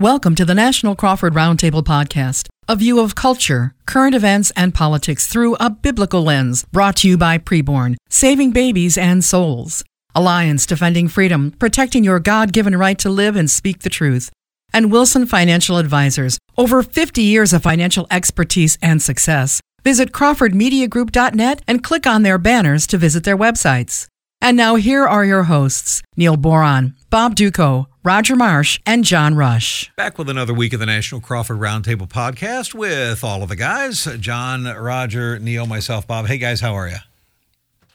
Welcome to the National Crawford Roundtable Podcast, a view of culture, current events, and politics through a biblical lens, brought to you by Preborn, saving babies and souls. Alliance Defending Freedom, protecting your God given right to live and speak the truth. And Wilson Financial Advisors, over 50 years of financial expertise and success. Visit CrawfordMediaGroup.net and click on their banners to visit their websites. And now here are your hosts, Neil Boron, Bob Dutko, Roger Marsh, and John Rush. Back with another week of the National Crawford Roundtable podcast with all of the guys John, Roger, Neil, myself, Bob. Hey, guys, how are you?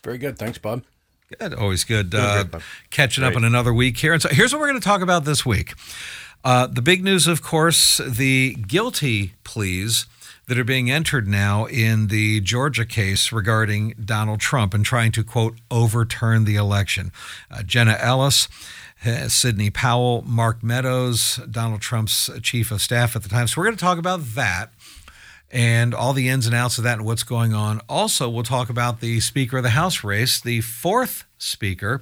Very good. Thanks, Bob. Good. Always good. Uh, good, Bob. catching up Great. on another week here. And so here's what we're going to talk about this week. Uh, the big news, of course, the guilty pleas that are being entered now in the Georgia case regarding Donald Trump and trying to, quote, overturn the election. Uh, Jenna Ellis, uh, Sidney Powell, Mark Meadows, Donald Trump's chief of staff at the time. So we're going to talk about that and all the ins and outs of that and what's going on. Also, we'll talk about the Speaker of the House race, the fourth Speaker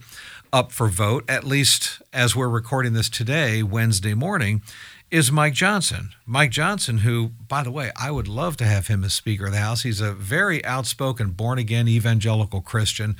up for vote, at least as we're recording this today, Wednesday morning, is Mike Johnson. Mike Johnson, who, by the way, I would love to have him as Speaker of the House. He's a very outspoken, born again evangelical Christian,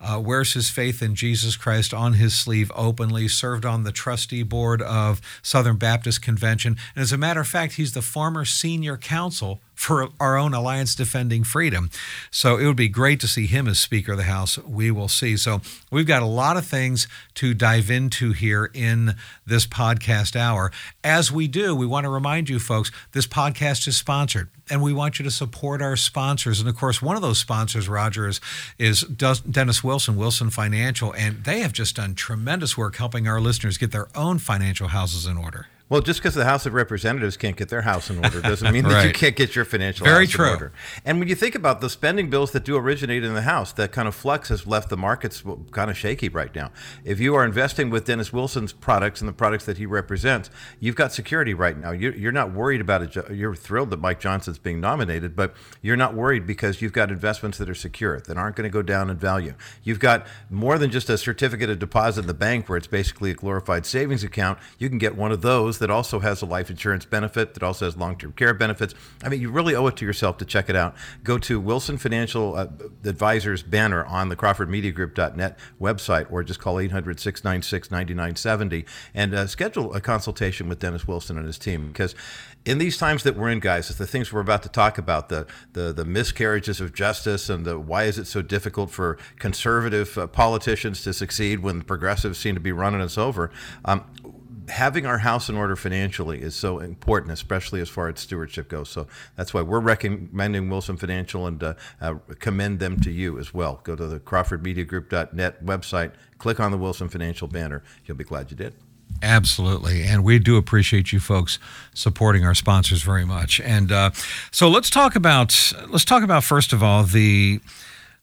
uh, wears his faith in Jesus Christ on his sleeve openly, served on the trustee board of Southern Baptist Convention. And as a matter of fact, he's the former senior counsel for our own Alliance Defending Freedom. So it would be great to see him as Speaker of the House. We will see. So we've got a lot of things to dive into here in this podcast hour. As we do, we want to remind you folks this podcast is sponsored. And we want you to support our sponsors. And of course, one of those sponsors, Roger, is, is Dennis Wilson, Wilson Financial. And they have just done tremendous work helping our listeners get their own financial houses in order. Well, just because the House of Representatives can't get their house in order doesn't mean that you can't get your financial Very house true. in order. And when you think about the spending bills that do originate in the House, that kind of flux has left the markets kind of shaky right now. If you are investing with Dennis Wilson's products and the products that he represents, you've got security right now. You're, you're not worried about it. You're thrilled that Mike Johnson's being nominated, but you're not worried because you've got investments that are secure, that aren't going to go down in value. You've got more than just a certificate of deposit in the bank where it's basically a glorified savings account. You can get one of those that also has a life insurance benefit, that also has long term care benefits. I mean, you really owe it to yourself to check it out. Go to Wilson Financial uh, Advisors banner on the CrawfordMediaGroup.net website or just call 800 696 9970 and uh, schedule a consultation with Dennis Wilson and his team because in these times that we're in, guys, it's the things we're about to talk about the the, the miscarriages of justice and the why is it so difficult for conservative uh, politicians to succeed when progressives seem to be running us over. Um, having our house in order financially is so important, especially as far as stewardship goes. So that's why we're recommending Wilson Financial and uh, uh, commend them to you as well. Go to the CrawfordMediaGroup.net website, click on the Wilson Financial banner. You'll be glad you did. Absolutely, and we do appreciate you folks supporting our sponsors very much. And uh, so let's talk about let's talk about first of all the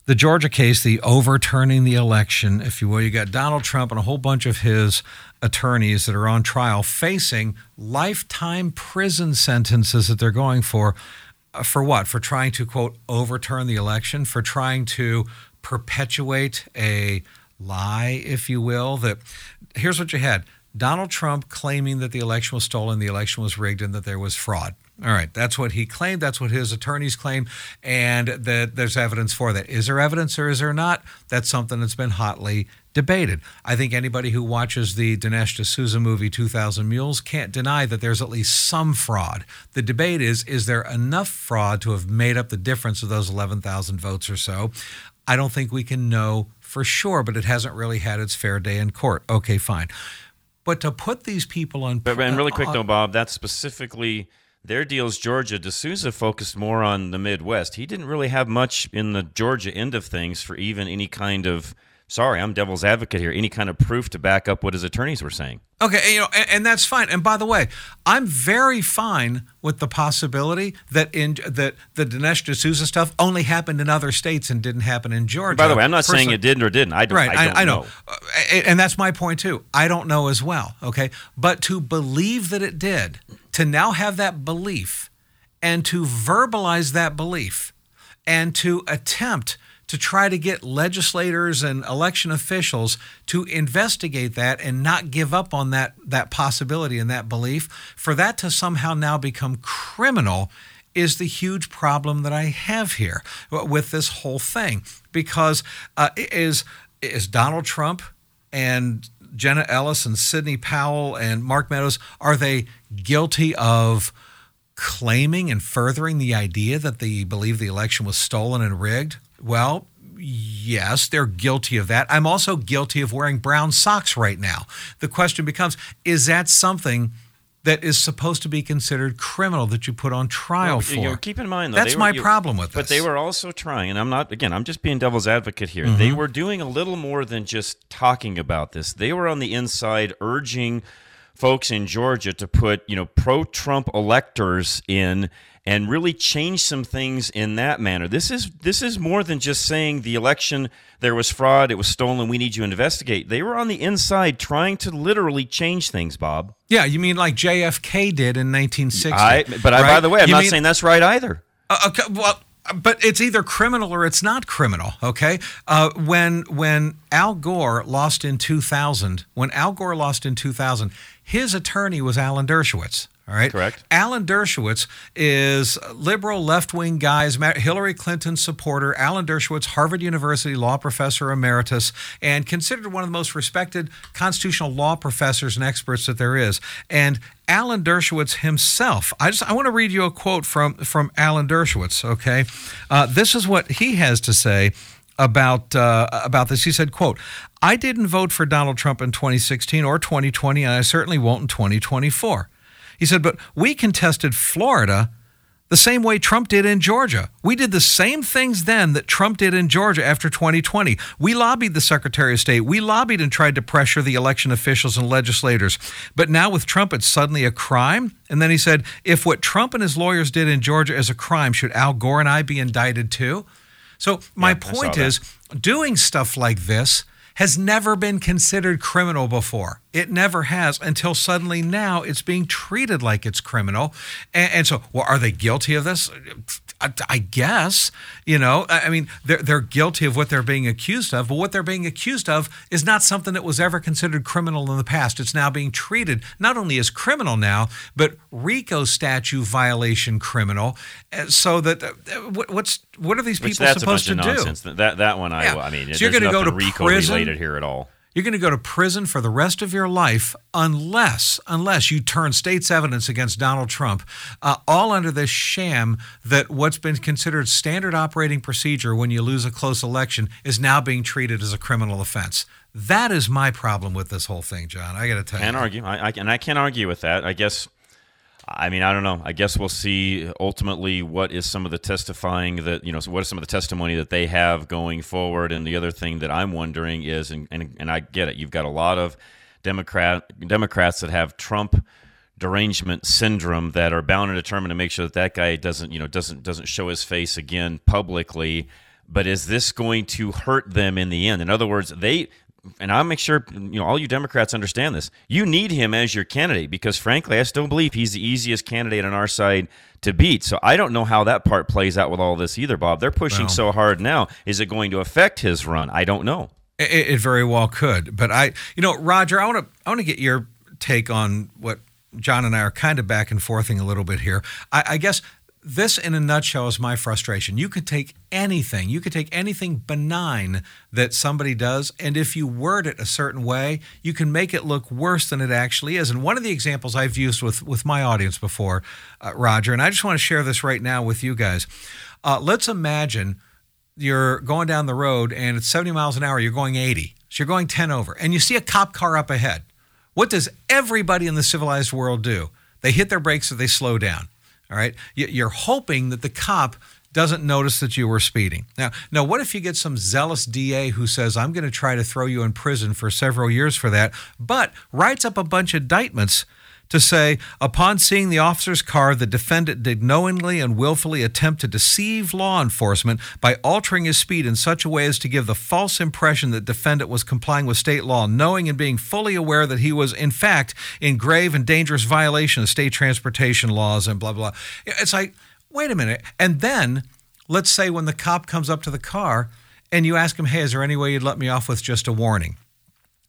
the Georgia case, the overturning the election, if you will. You got Donald Trump and a whole bunch of his attorneys that are on trial facing lifetime prison sentences that they're going for. Uh, For what? For trying to quote overturn the election, for trying to perpetuate a lie, if you will. That here's what you had Donald Trump claiming that the election was stolen, the election was rigged, and that there was fraud. All right, that's what he claimed. That's what his attorneys claim, and that there's evidence for that. Is there evidence or is there not? That's something that's been hotly debated. I think anybody who watches the Dinesh D'Souza movie 2000 Mules can't deny that there's at least some fraud. The debate is is there enough fraud to have made up the difference of those 11,000 votes or so? I don't think we can know for sure, but it hasn't really had its fair day in court. Okay, fine. But to put these people on But and really quick uh, though, Bob, that's specifically their deal's Georgia. D'Souza focused more on the Midwest. He didn't really have much in the Georgia end of things for even any kind of sorry, I'm devil's advocate here, any kind of proof to back up what his attorneys were saying. Okay, and, you know, and, and that's fine. And by the way, I'm very fine with the possibility that in that the Dinesh D'Souza stuff only happened in other states and didn't happen in Georgia. By the way, I'm not saying it didn't or didn't. I don't. Right, I, don't I, know, know. Uh, and that's my point too. I don't know as well. Okay, but to believe that it did, to now have that belief, and to verbalize that belief, and to attempt to try to get legislators and election officials to investigate that and not give up on that that possibility and that belief for that to somehow now become criminal is the huge problem that I have here with this whole thing because uh, is is Donald Trump and Jenna Ellis and Sidney Powell and Mark Meadows are they guilty of claiming and furthering the idea that they believe the election was stolen and rigged? Well, yes, they're guilty of that. I'm also guilty of wearing brown socks right now. The question becomes is that something that is supposed to be considered criminal that you put on trial well, for? You know, keep in mind, though, that's were, my you, problem with that. But this. they were also trying, and I'm not, again, I'm just being devil's advocate here. Mm-hmm. They were doing a little more than just talking about this. They were on the inside urging folks in Georgia to put, you know, pro Trump electors in and really change some things in that manner. This is this is more than just saying the election there was fraud, it was stolen, we need you to investigate. They were on the inside trying to literally change things, Bob. yeah, you mean like JFK did in 1960? I, but I, by the way, I'm You not mean- saying that's right either. Uh, okay, well, but it's either criminal or it's not criminal. Okay, uh, when when Al Gore lost in 2000, when Al Gore lost in 2000, his attorney was Alan Dershowitz. All right, Correct. Alan Dershowitz is liberal left wing guys, Hillary Clinton supporter. Alan Dershowitz, Harvard University law professor emeritus, and considered one of the most respected constitutional law professors and experts that there is. And Alan Dershowitz himself, I just I want to read you a quote from from Alan Dershowitz. Okay, uh, this is what he has to say about uh, about this. He said, "quote I didn't vote for Donald Trump in 2016 or 2020, and I certainly won't in 2024." He said, "But we contested Florida." The same way Trump did in Georgia. We did the same things then that Trump did in Georgia after 2020. We lobbied the Secretary of State. We lobbied and tried to pressure the election officials and legislators. But now with Trump, it's suddenly a crime. And then he said, if what Trump and his lawyers did in Georgia is a crime, should Al Gore and I be indicted too? So my Yeah, point is doing stuff like this has never been considered criminal before. It never has until suddenly now it's being treated like it's criminal. And, and so, well, are they guilty of this? I, I guess, you know, I mean, they're, they're guilty of what they're being accused of, but what they're being accused of is not something that was ever considered criminal in the past. It's now being treated not only as criminal now, but RICO statute violation criminal. Uh, So that, what, what's, what are these people supposed bunch to of do? That that one, I, Yeah. I mean, So you're gonna go to RICO prison? related here at all. You're going to go to prison for the rest of your life unless unless you turn state's evidence against Donald Trump, uh, all under this sham that what's been considered standard operating procedure when you lose a close election is now being treated as a criminal offense. That is my problem with this whole thing, John. I got to tell you. Can't argue, I, I, and I can't argue with that. I guess. I mean, I don't know. I guess we'll see ultimately what is some of the testifying that you know. What is some of the testimony that they have going forward? And the other thing that I'm wondering is, and and, and I get it. You've got a lot of Democrat Democrats that have Trump derangement syndrome that are bound and determined to make sure that that guy doesn't you know doesn't doesn't show his face again publicly. But is this going to hurt them in the end? In other words, they and I'll make sure you know all you Democrats understand this. You need him as your candidate because, frankly, I still believe he's the easiest candidate on our side to beat. So I don't know how that part plays out with all this either, Bob. They're pushing Well. so hard now. Is it going to affect his run? I don't know. It, it very well could, but I, you know, Roger, I want to, I want to get your take on what John and I are kind of back and forthing a little bit here. I, I guess this, in a nutshell, is my frustration. You could take anything, you could take anything benign that somebody does, and if you word it a certain way, you can make it look worse than it actually is. And one of the examples I've used with with my audience before, uh, Roger, and I just want to share this right now with you guys. Uh, let's imagine you're going down the road and it's 70 miles an hour, you're going 80. So you're going 10 over, and you see a cop car up ahead. What does everybody in the civilized world do? They hit their brakes or they slow down. All right. You- You're hoping that the cop doesn't notice that you were speeding. Now, now, what if you get some zealous DA who says, "I'm going to try to throw you in prison for several years for that," but writes up a bunch of indictments to say, upon seeing the officer's car, the defendant did knowingly and willfully attempt to deceive law enforcement by altering his speed in such a way as to give the false impression that defendant was complying with state law, knowing and being fully aware that he was, in fact, in grave and dangerous violation of state transportation laws and blah, blah. It's like, wait a minute. And then let's say when the cop comes up to the car and you ask him, hey, is there any way you'd let me off with just a warning?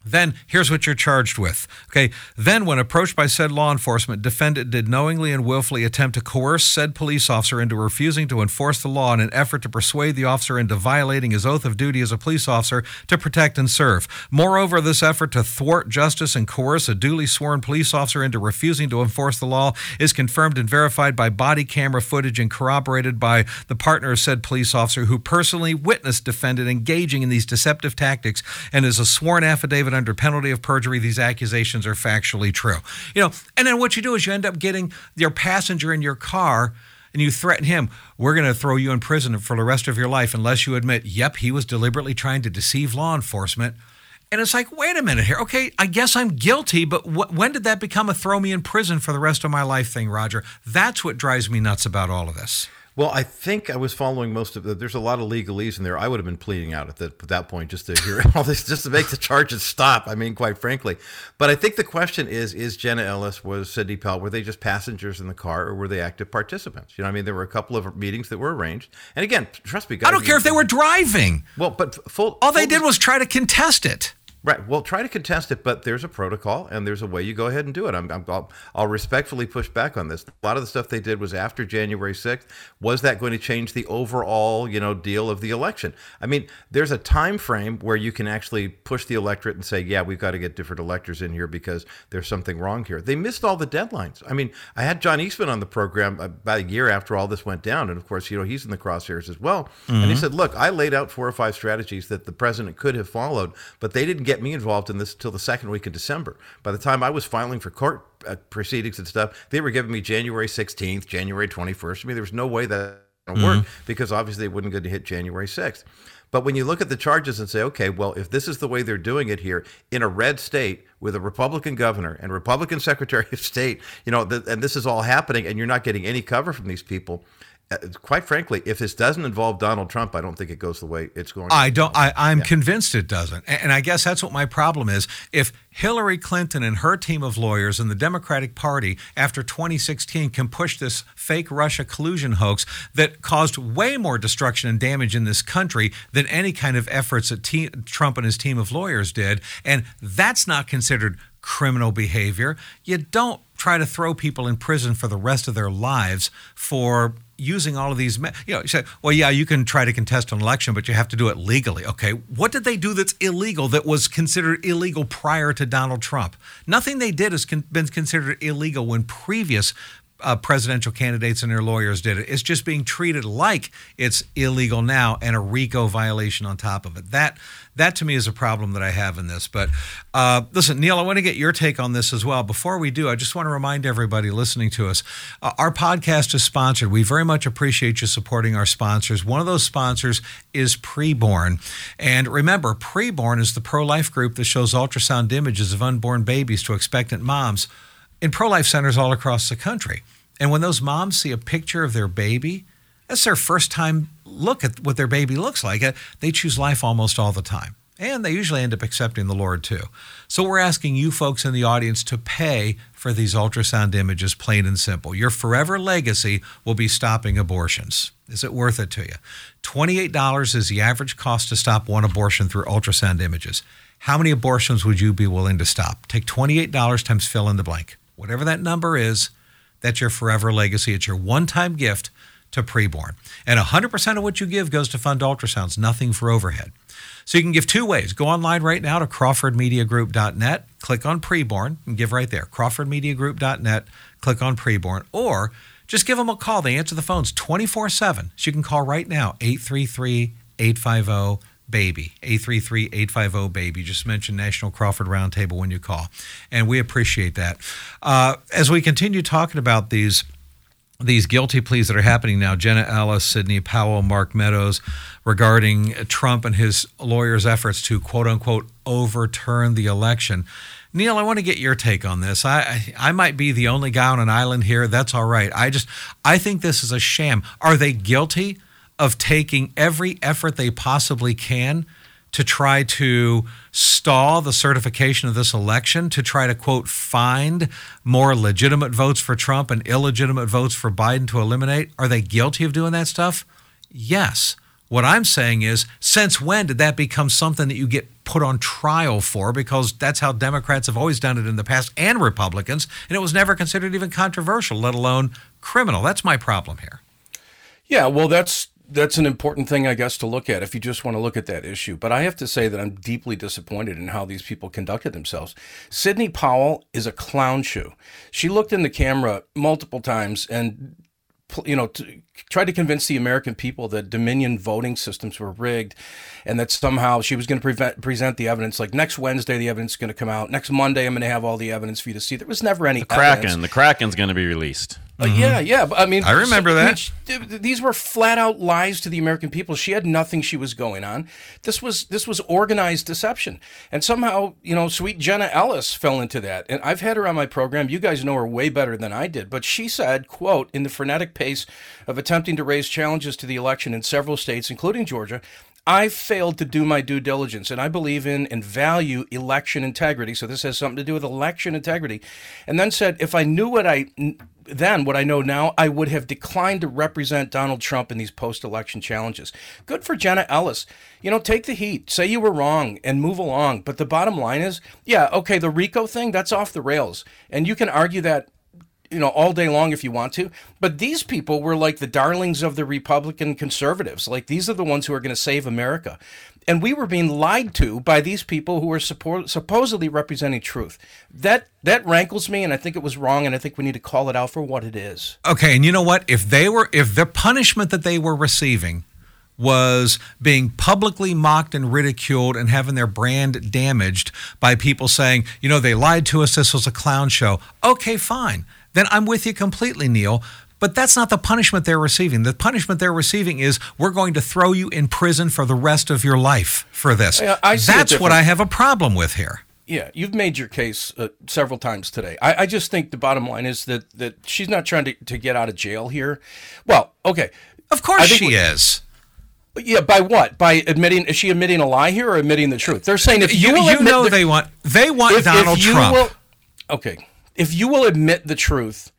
Then here's what you're charged with. Okay. Then, when approached by said law enforcement, defendant did knowingly and willfully attempt to coerce said police officer into refusing to enforce the law in an effort to persuade the officer into violating his oath of duty as a police officer to protect and serve. Moreover, this effort to thwart justice and coerce a duly sworn police officer into refusing to enforce the law is confirmed and verified by body camera footage and corroborated by the partner of said police officer who personally witnessed defendant engaging in these deceptive tactics and is a sworn affidavit under penalty of perjury these accusations are factually true. You know, and then what you do is you end up getting your passenger in your car and you threaten him, we're going to throw you in prison for the rest of your life unless you admit, yep, he was deliberately trying to deceive law enforcement. And it's like, wait a minute here. Okay, I guess I'm guilty, but wh- when did that become a throw me in prison for the rest of my life thing, Roger? That's what drives me nuts about all of this. Well, I think I was following most of the. There's a lot of legalese in there. I would have been pleading out at, the, at that point just to hear all this, just to make the charges stop. I mean, quite frankly. But I think the question is: Is Jenna Ellis was Sidney Powell? Were they just passengers in the car, or were they active participants? You know, I mean, there were a couple of meetings that were arranged. And again, trust me, guys, I don't care if they were driving. Well, but full. All they full did was try to contest it. Right. Well, try to contest it, but there's a protocol and there's a way you go ahead and do it. I'm, I'm, I'll, I'll respectfully push back on this. A lot of the stuff they did was after January 6th. Was that going to change the overall, you know, deal of the election? I mean, there's a time frame where you can actually push the electorate and say, yeah, we've got to get different electors in here because there's something wrong here. They missed all the deadlines. I mean, I had John Eastman on the program about a year after all this went down, and of course, you know, he's in the crosshairs as well. Mm-hmm. And he said, look, I laid out four or five strategies that the president could have followed, but they didn't get me involved in this until the second week of December. By the time I was filing for court uh, proceedings and stuff, they were giving me January 16th, January 21st. I mean, there was no way that would mm-hmm. work because obviously it wouldn't get to hit January 6th. But when you look at the charges and say, okay, well, if this is the way they're doing it here in a red state with a Republican governor and Republican Secretary of State, you know, and this is all happening and you're not getting any cover from these people, Uh, quite frankly, if this doesn't involve Donald Trump, I don't think it goes the way it's going. I don't. I, I'm yeah. convinced it doesn't, and I guess that's what my problem is. If Hillary Clinton and her team of lawyers and the Democratic Party after 2016 can push this fake Russia collusion hoax that caused way more destruction and damage in this country than any kind of efforts that T- Trump and his team of lawyers did, and that's not considered criminal behavior. You don't try to throw people in prison for the rest of their lives for using all of these, you know, you say, well, yeah, you can try to contest an election, but you have to do it legally. Okay, what did they do that's illegal that was considered illegal prior to Donald Trump? Nothing they did has been considered illegal when previous uh, presidential candidates and their lawyers did it. It's just being treated like it's illegal now and a RICO violation on top of it. That that to me is a problem that I have in this. But uh, listen, Neil, I want to get your take on this as well. Before we do, I just want to remind everybody listening to us uh, our podcast is sponsored. We very much appreciate you supporting our sponsors. One of those sponsors is Preborn. And remember, Preborn is the pro life group that shows ultrasound images of unborn babies to expectant moms in pro life centers all across the country. And when those moms see a picture of their baby, that's their first time look at what their baby looks like. Uh, they choose life almost all the time. And they usually end up accepting the Lord too. So we're asking you folks in the audience to pay for these ultrasound images, plain and simple. Your forever legacy will be stopping abortions. Is it worth it to you? $28 is the average cost to stop one abortion through ultrasound images. How many abortions would you be willing to stop? Take $28 times fill in the blank. Whatever that number is, that's your forever legacy. It's your one time gift to preborn. And 100% of what you give goes to fund ultrasounds, nothing for overhead. So you can give two ways. Go online right now to crawfordmediagroup.net, click on preborn, and give right there. crawfordmediagroup.net, click on preborn. Or just give them a call. They answer the phones 24 7. So you can call right now, 833 850 baby 833-850 baby just mention national crawford roundtable when you call and we appreciate that uh, as we continue talking about these these guilty pleas that are happening now jenna ellis sidney powell mark meadows regarding trump and his lawyers efforts to quote unquote overturn the election Neil, I want to get your take on this. I I might be the only guy on an island here. That's all right. I just I think this is a sham. Are they guilty? Of taking every effort they possibly can to try to stall the certification of this election, to try to, quote, find more legitimate votes for Trump and illegitimate votes for Biden to eliminate? Are they guilty of doing that stuff? Yes. What I'm saying is, since when did that become something that you get put on trial for? Because that's how Democrats have always done it in the past and Republicans, and it was never considered even controversial, let alone criminal. That's my problem here. Yeah, well, that's that's an important thing, I guess, to look at if you just want to look at that issue. But I have to say that I'm deeply disappointed in how these people conducted themselves. Sidney Powell is a clown shoe. She looked in the camera multiple times and you know, to, tried to convince the American people that Dominion voting systems were rigged, and that somehow she was going to prevent, present the evidence. Like next Wednesday, the evidence is going to come out. Next Monday, I'm going to have all the evidence for you to see. There was never any the Kraken. evidence. The Kraken's going to be released. Uh, yeah, yeah. But, I mean, I remember so- that. mean, sh- th- th- these were flat out lies to the American people. She had nothing she was going on. This was this was organized deception, and somehow you know, sweet Jenna Ellis fell into that. And I've had her on my program. You guys know her way better than I did. But she said, "quote In the frenetic pace of attempting to raise challenges to the election in several states, including Georgia." I failed to do my due diligence, and I believe in and value election integrity. So this has something to do with election integrity. And then said, if I knew what I then what I know now, I would have declined to represent Donald Trump in these post-election challenges. Good for Jenna Ellis. You know, take the heat, say you were wrong, and move along. But the bottom line is, yeah, okay, the RICO thing that's off the rails, and you can argue that you know all day long if you want to but these people were like the darlings of the republican conservatives like these are the ones who are going to save america and we were being lied to by these people who were support, supposedly representing truth that that rankles me and i think it was wrong and i think we need to call it out for what it is Okay, and you know what? If they were, if the punishment that they were receiving was being publicly mocked and ridiculed and having their brand damaged by people saying, you know, they lied to us, this was a clown show. Okay, fine. Then I'm with you completely, Neil. But that's not the punishment they're receiving. The punishment they're receiving is we're going to throw you in prison for the rest of your life for this. Yeah, I that's what. I have a problem with here. Yeah, you've made your case uh, several times today. I, I just think the bottom line is that that she's not trying to, to get out of jail here. Well, okay. Of I course she we- is. Yeah, by what? By admitting? Is she admitting a lie here or admitting the truth? They're saying if you, You, you know they want they want if- if Donald you Trump. will- okay, if you will admit the truth,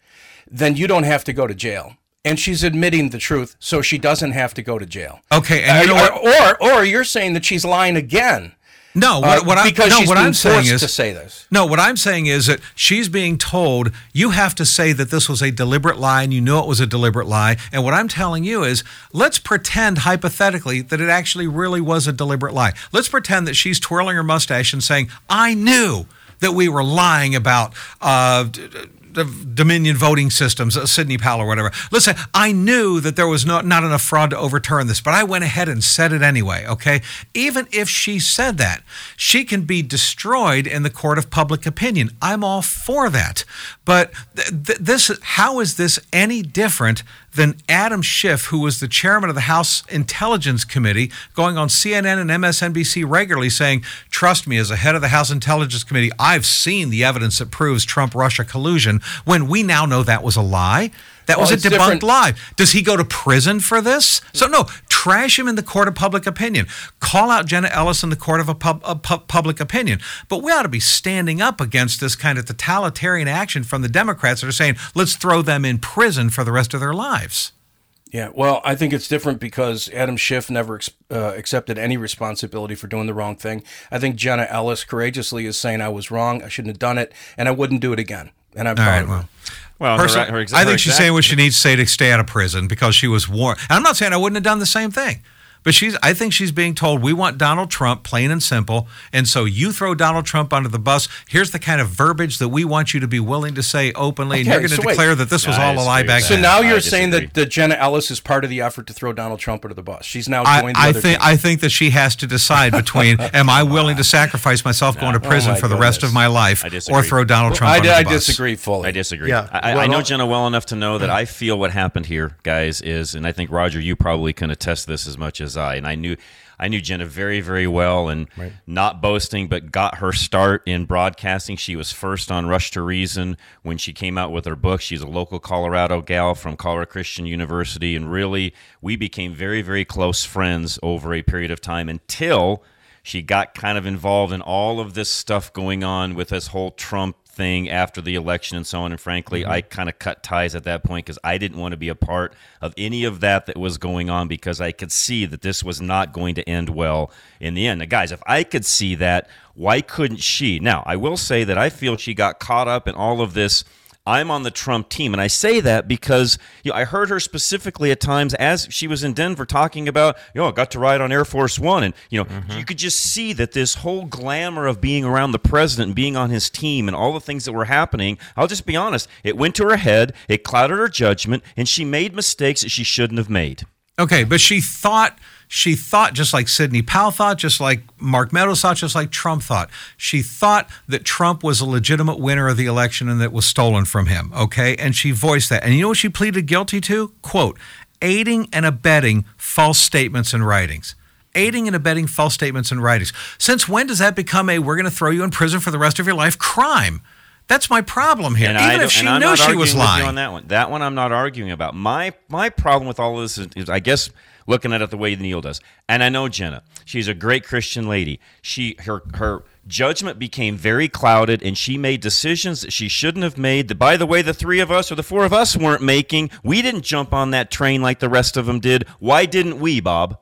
then you don't have to go to jail. And she's admitting the truth, so she doesn't have to go to jail. Okay, and you know or, what? or or you're saying that she's lying again. No, what, uh, what I, because no, she's what being I'm saying is to say this. No, what I'm saying is that she's being told you have to say that this was a deliberate lie and you know it was a deliberate lie. And what I'm telling you is let's pretend hypothetically that it actually really was a deliberate lie. Let's pretend that she's twirling her mustache and saying, I knew that we were lying about uh, Dominion voting systems, uh, Powell or whatever. Listen, I knew that there was not, not enough fraud to overturn this, but I went ahead and said it anyway, okay? Even if she said that, she can be destroyed in the court of public opinion. I'm all for that. But th- th- this, how is this any different than Adam Schiff, who was the chairman of the House Intelligence Committee, going on CNN and MSNBC regularly saying, Trust me, as a head of the House Intelligence Committee, I've seen the evidence that proves Trump Russia collusion, when we now know that was a lie. That was a debunked different- lie. Does he go to prison for this? So, no, trash him in the court of public opinion. Call out Jenna Ellis in the court of a pub, public opinion. But we ought to be standing up against this kind of totalitarian action from the Democrats that are saying, let's throw them in prison for the rest of their lives. Yeah, well, I think it's different because Adam Schiff never ex- uh, accepted any responsibility for doing the wrong thing. I think Jenna Ellis courageously is saying I was wrong, I shouldn't have done it, and I wouldn't do it again. And I'm All proud right, of her. well. Well, her, her ex- I her think she's exact- saying what she needs to say to stay out of prison because she was warned. I'm not saying I wouldn't have done the same thing. But she's I think she's being told we want Donald Trump plain and simple. And so you throw Donald Trump under the bus. Here's the kind of verbiage that we want you to be willing to say openly. and you're going to so wait. declare that this was I all a lie back So now you're saying that, that Jenna Ellis is part of the effort to throw Donald Trump under the bus. She's now I, joined the I other think team. I think that she has to decide between am I willing to sacrifice myself going to prison Oh my for the rest of my life or throw Donald Trump I, under the I bus? disagree fully. I disagree. Yeah, I, well, I know Jenna well enough to know that I feel what happened here, guys, is, and I think Roger, you probably can attest this as much as I. And I knew, I knew Jenna very, very well, and not boasting, but got her start in broadcasting. She was first on Rush to Reason when she came out with her book. She's a local Colorado gal from Colorado Christian University, and really, we became very, very close friends over a period of time until she got kind of involved in all of this stuff going on with this whole Trump thing after the election and so on. And frankly, Mm-hmm. I kind of cut ties at that point because I didn't want to be a part of any of that that was going on because I could see that this was not going to end well in the end. Now, guys, if I could see that, why couldn't she? Now, I will say that I feel she got caught up in all of this. I'm on the Trump team, and I say that because you know, I heard her specifically at times as she was in Denver talking about, you know, I got to ride on Air Force One, and you know, mm-hmm. you could just see that this whole glamour of being around the president and being on his team and all the things that were happening. I'll just be honest, it went to her head, it clouded her judgment, and she made mistakes that she shouldn't have made. Okay, but she thought she thought just like Sidney Powell thought, just like Mark Meadows thought, just like Trump thought. She thought that Trump was a legitimate winner of the election and that was stolen from him. Okay, and she voiced that. And you know what she pleaded guilty to? Quote: aiding and abetting false statements and writings. Aiding and abetting false statements and writings. Since when does that become a "we're going to throw you in prison for the rest of your life" crime? That's my problem here. And Even if she knew she was lying. on that one. That one I'm not arguing about. My my problem with all of this is, is I guess looking at it the way Neil does. And I know Jenna. She's a great Christian lady. She her her judgment became very clouded and she made decisions that she shouldn't have made that by the way the three of us or the four of us weren't making. We didn't jump on that train like the rest of them did. Why didn't we, Bob?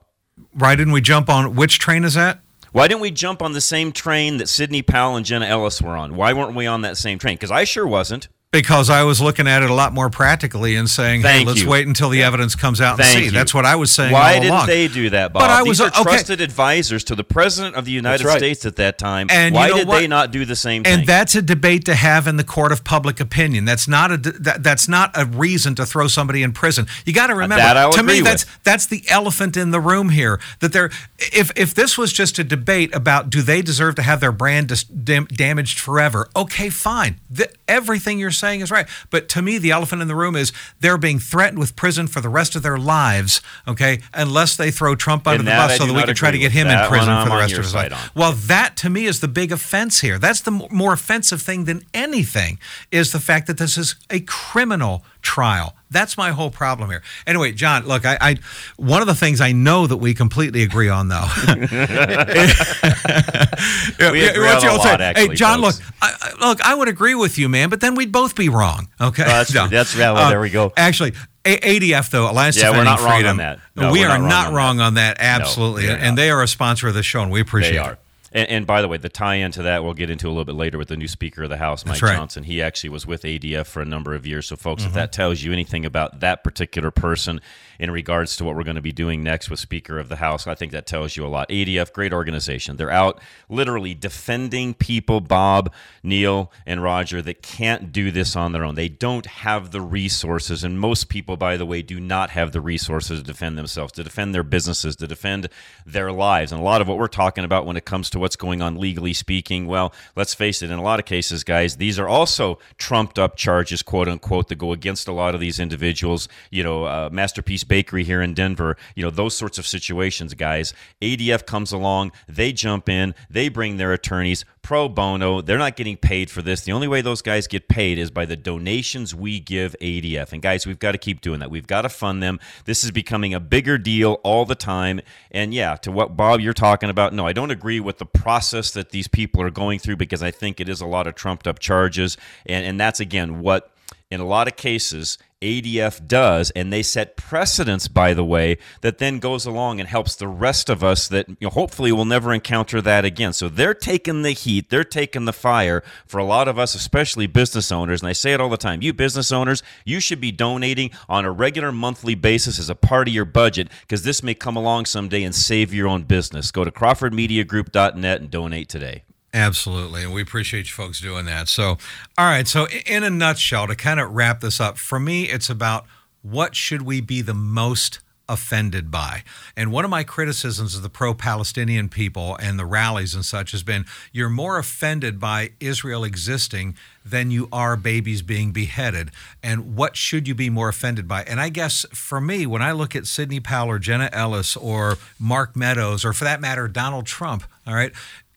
Why didn't we jump on which train is that? Why didn't we jump on the same train that Sidney Powell and Jenna Ellis were on? Why weren't we on that same train? Because I sure wasn't. Because I was looking at it a lot more practically and saying, "Hey, let's you. wait until the evidence comes out and Thank see." you. That's what I was saying. Why didn't along. they do that, Bob? But I These was okay. trusted advisors to the president of the United right. States at that time. And Why you know did what? they not do the same thing? And that's a debate to have in the court of public opinion. That's not a that, that's not a reason to throw somebody in prison. You got to remember. To me, agree that's with. that's the elephant in the room here. That there, if if this was just a debate about do they deserve to have their brand dis- dam- damaged forever? Okay, fine. The, everything you're saying is right. But to me, the elephant in the room is they're being threatened with prison for the rest of their lives. Okay, unless they throw Trump under And the bus so that we can try to get him in prison for the rest of his life. on. Well, that to me is the big offense here. That's the more offensive thing than anything is the fact that this is a criminal trial. That's my whole problem here. Anyway, John, look, I, I one of the things I know that we completely agree on, though. We agree on a lot, actually, hey, John, folks. look, I, look, I would agree with you, man, but then we'd both be wrong. Okay, Oh, that's true. That's- yeah, well, there we go. Uh, actually, a- ADF though, Alliance Yeah, we're Defending not wrong on Freedom. that. No, we we're not wrong on wrong that. on that. Absolutely, they're and they are a sponsor of the show, and we appreciate They it. And, and by the way, the tie-in to that we'll get into a little bit later with the new Speaker of the House, Mike right. Johnson. He actually was with ADF for a number of years. So, folks, Mm-hmm. if that tells you anything about that particular person in regards to what we're going to be doing next with Speaker of the House, I think that tells you a lot. ADF, great organization. They're out literally defending people, Bob, Neil, and Roger, that can't do this on their own. They don't have the resources, and most people, by the way, do not have the resources to defend themselves, to defend their businesses, to defend their lives. And a lot of what we're talking about when it comes to what's going on legally speaking, well, let's face it, in a lot of cases, guys, these are also trumped up charges, quote unquote, that go against a lot of these individuals. You know, uh, Masterpiece Bakery here in Denver, you know, those sorts of situations, guys. ADF comes along, they jump in, they bring their attorneys pro bono. They're not getting paid for this. The only way those guys get paid is by the donations we give ADF. And guys, we've got to keep doing that. We've got to fund them. This is becoming a bigger deal all the time. And yeah, to what Bob you're talking about, no, I don't agree with the process that these people are going through because I think it is a lot of trumped up charges. And and that's again what in a lot of cases ADF does, and they set precedents, by the way, that then goes along and helps the rest of us that you know, hopefully will never encounter that again. So they're taking the heat, they're taking the fire for a lot of us, especially business owners. And I say it all the time you business owners, you should be donating on a regular monthly basis as a part of your budget because this may come along someday and save your own business. Go to CrawfordMediaGroup.net and donate today. Absolutely. And we appreciate you folks doing that. So, all right. So, in a nutshell, to kind of wrap this up, for me, it's about what should we be the most offended by? And one of my criticisms of the pro Palestinian people and the rallies and such has been you're more offended by Israel existing than you are babies being beheaded. And what should you be more offended by? And I guess for me, when I look at Sidney Powell or Jenna Ellis or Mark Meadows, or for that matter, Donald Trump, all right,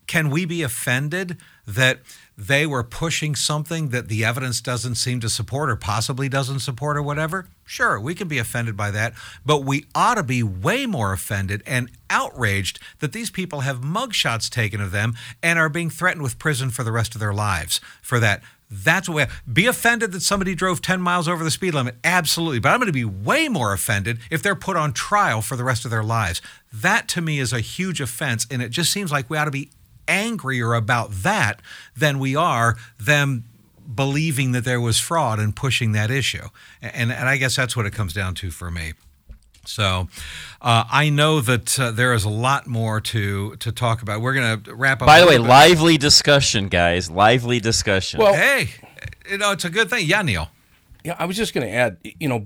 can we be offended that they were pushing something that the evidence doesn't seem to support or possibly doesn't support or whatever? Sure, we can be offended by that, but we ought to be way more offended and outraged that these people have mugshots taken of them and are being threatened with prison for the rest of their lives for that. That's what we be offended that somebody drove 10 miles over the speed limit. Absolutely. But I'm going to be way more offended if they're put on trial for the rest of their lives. That to me is a huge offense. And it just seems like we ought to be angrier about that than we are them believing that there was fraud and pushing that issue. And, and I guess that's what it comes down to for me. So uh, I know that uh, there is a lot more to to talk about. We're going to wrap up. By the way, bit. lively discussion, guys. Lively discussion. Well, hey, you know it's a good thing. Yeah, Neil. Yeah, I was just going to add. You know,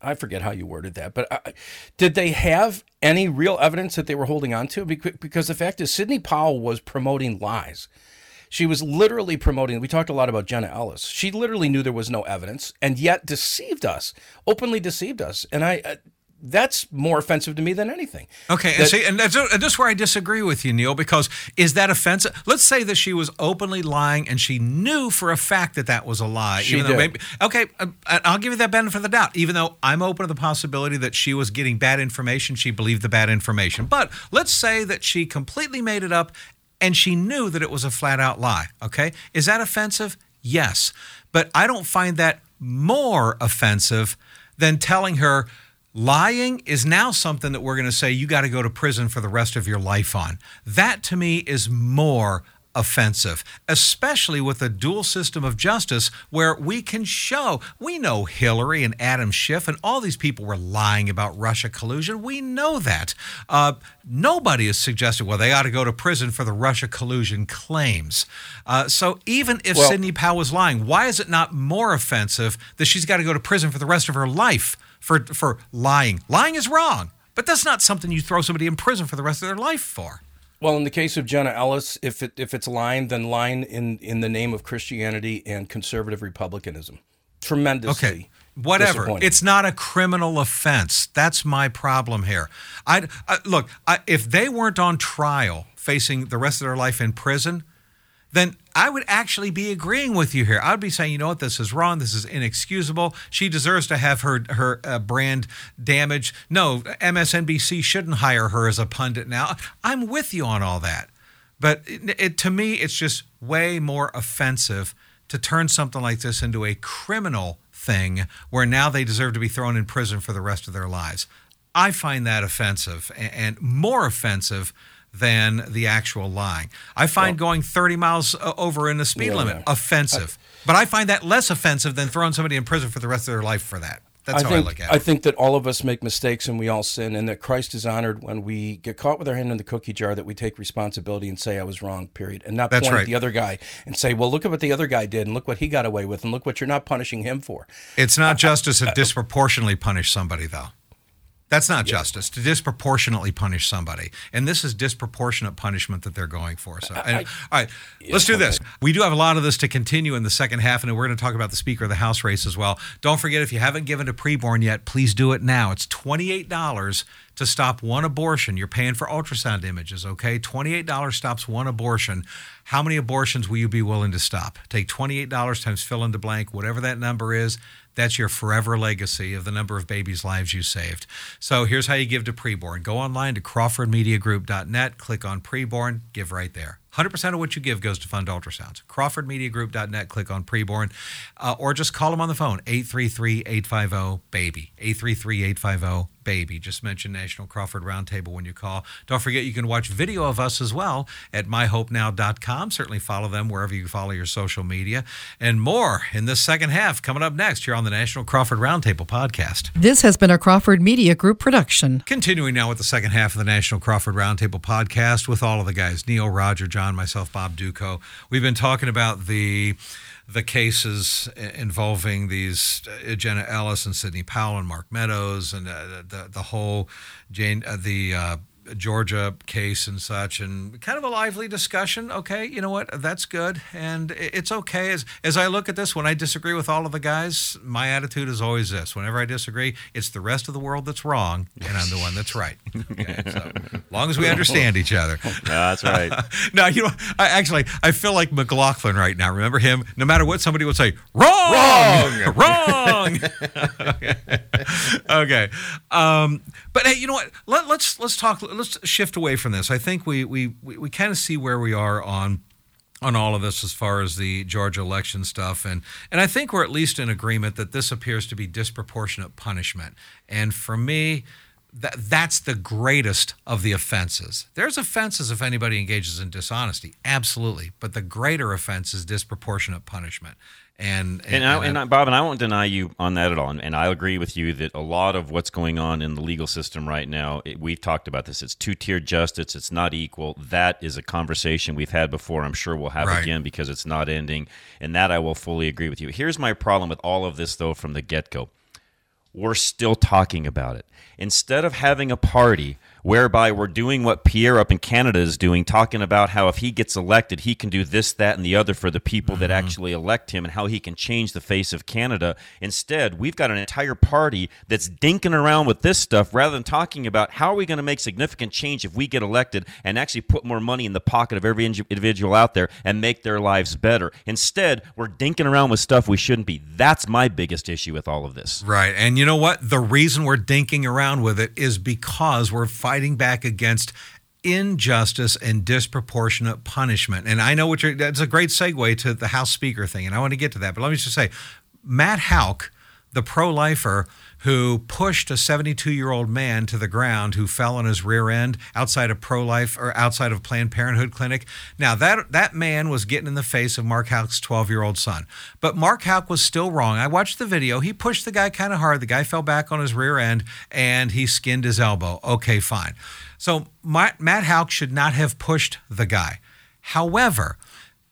I forget how you worded that, but uh, did they have any real evidence that they were holding on to? Because the fact is, Sidney Powell was promoting lies. She was literally promoting. We talked a lot about Jenna Ellis. She literally knew there was no evidence, and yet deceived us, openly deceived us. And I, uh, that's more offensive to me than anything. Okay, that, and see, and that's, and that's where I disagree with you, Neil, because is that offensive? Let's say that she was openly lying and she knew for a fact that that was a lie. She did. Maybe, okay, uh, I'll give you that benefit of the doubt, even though I'm open to the possibility that she was getting bad information, she believed the bad information. But let's say that she completely made it up and she knew that it was a flat out lie. Okay, is that offensive? Yes, but I don't find that more offensive than telling her Lying is now something that we're going to say you got to go to prison for the rest of your life on. That to me is more offensive, especially with a dual system of justice where we can show we know Hillary and Adam Schiff and all these people were lying about Russia collusion. We know that. Uh, nobody has suggested, well, they ought to go to prison for the Russia collusion claims. Uh, so even if well, Sidney Powell was lying, why is it not more offensive that she's got to go to prison for the rest of her life for, for lying? Lying is wrong, but that's not something you throw somebody in prison for the rest of their life for. Well, in the case of Jenna Ellis, if it if it's lying, then lying in in the name of Christianity and conservative republicanism. Tremendously. Okay. Whatever. It's not a criminal offense. That's my problem here. I, I look. I, if they weren't on trial, facing the rest of their life in prison, then I would actually be agreeing with you here. I would be saying, you know what, this is wrong. This is inexcusable. She deserves to have her her uh, brand damaged. No, MSNBC shouldn't hire her as a pundit now. I'm with you on all that, but it, it, to me, it's just way more offensive to turn something like this into a criminal thing where now they deserve to be thrown in prison for the rest of their lives. I find that offensive and, and more offensive than the actual lying. I find well, going 30 miles uh, over in the speed yeah, limit yeah. offensive, I, but I find that less offensive than throwing somebody in prison for the rest of their life for that. That's I how think, I look at it. I think that all of us make mistakes and we all sin, and that Christ is honored when we get caught with our hand in the cookie jar, that we take responsibility and say, I was wrong, period. And not That's point right. at the other guy and say, well, look at what the other guy did and look what he got away with and look what you're not punishing him for. It's not justice to disproportionately punish somebody, though. That's not yeah. justice to disproportionately punish somebody, and this is disproportionate punishment that they're going for. So, and, I, all right, yeah, let's do okay. this. We do have a lot of this to continue in the second half, and we're going to talk about the Speaker of the House race as well. Don't forget, if you haven't given to preborn yet, please do it now. It's twenty eight dollars to stop one abortion. You're paying for ultrasound images, okay? Twenty eight dollars stops one abortion. How many abortions will you be willing to stop? Take twenty eight dollars times fill in the blank, whatever that number is. That's your forever legacy of the number of babies' lives you saved. So here's how you give to preborn. Go online to crawfordmediagroup.net, click on preborn, give right there. 100% of what you give goes to fund ultrasounds. CrawfordMediaGroup.net, click on preborn, uh, or just call them on the phone, 833 850 BABY. 833 850 BABY. Just mention National Crawford Roundtable when you call. Don't forget you can watch video of us as well at myhopenow.com. Certainly follow them wherever you follow your social media. And more in this second half coming up next here on the National Crawford Roundtable podcast. This has been a Crawford Media Group production. Continuing now with the second half of the National Crawford Roundtable podcast with all of the guys Neil, Roger, John, myself, Bob Dutko. We've been talking about the the cases involving these uh, Jenna Ellis and Sidney Powell and Mark Meadows and uh, the the whole Jane uh, the uh, Georgia case and such, and kind of a lively discussion. Okay, you know what? That's good, and it's okay. As as I look at this, when I disagree with all of the guys, my attitude is always this: whenever I disagree, it's the rest of the world that's wrong, and I'm the one that's right. Okay, so as long as we understand each other. that's right. now you know, I actually I feel like McLaughlin right now. Remember him? No matter what somebody would say, wrong, Wrong. wrong. okay. okay. Um, but hey, you know what? Let, let's let's talk. Let's shift away from this. I think we we we, we kind of see where we are on on all of this as far as the Georgia election stuff and and I think we're at least in agreement that this appears to be disproportionate punishment. And for me, that that's the greatest of the offenses. There's offenses if anybody engages in dishonesty, absolutely, but the greater offense is disproportionate punishment. And and, I, and I, Bob and I won't deny you on that at all. And, and I agree with you that a lot of what's going on in the legal system right now, it, we've talked about this. It's two tiered justice. It's not equal. That is a conversation we've had before. I'm sure we'll have Right. again because it's not ending. And that I will fully agree with you. Here's my problem with all of this though from the get go. We're still talking about it. Instead of having a party whereby we're doing what Pierre up in Canada is doing, talking about how if he gets elected, he can do this, that, and the other for the people that mm-hmm. actually elect him and how he can change the face of Canada. Instead, we've got an entire party that's dinking around with this stuff rather than talking about how are we going to make significant change if we get elected and actually put more money in the pocket of every individual out there and make their lives better. Instead, we're dinking around with stuff we shouldn't be. That's my biggest issue with all of this. Right. And you know what? The reason we're dinking around with it is because we're fighting back against injustice and disproportionate punishment. And I know what you're that's a great segue to the House Speaker thing, and I want to get to that. But let me just say, Matt Houck, the pro-lifer who pushed a 72-year-old man to the ground who fell on his rear end outside of pro-life or outside of Planned Parenthood clinic. Now that that man was getting in the face of Mark Houck's 12-year-old son. But Mark Houck was still wrong. I watched the video. He pushed the guy kind of hard. The guy fell back on his rear end and he skinned his elbow. Okay, fine. So Matt Matt Houck should not have pushed the guy. However,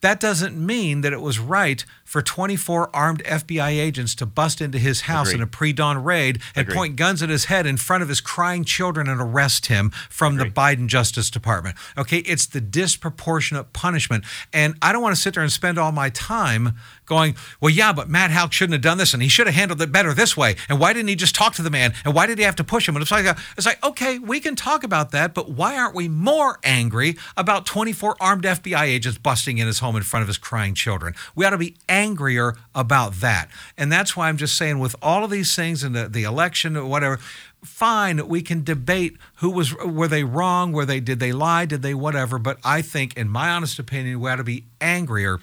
that doesn't mean that it was right for 24 armed FBI agents to bust into his house Agreed. in a pre-dawn raid and Agreed. point guns at his head in front of his crying children and arrest him from the Biden Justice Department. Okay, it's the disproportionate punishment. And I don't want to sit there and spend all my time going, well, yeah, but Matt Houck shouldn't have done this and he should have handled it better this way. And why didn't he just talk to the man? And why did he have to push him? And it's like, it's like, okay, we can talk about that, but why aren't we more angry about 24 armed FBI agents busting in his home in front of his crying children? We ought to be angrier about that. And that's why I'm just saying, with all of these things and the, the election or whatever, fine, we can debate who was were they wrong, were they did they lie, did they whatever. But I think, in my honest opinion, we ought to be angrier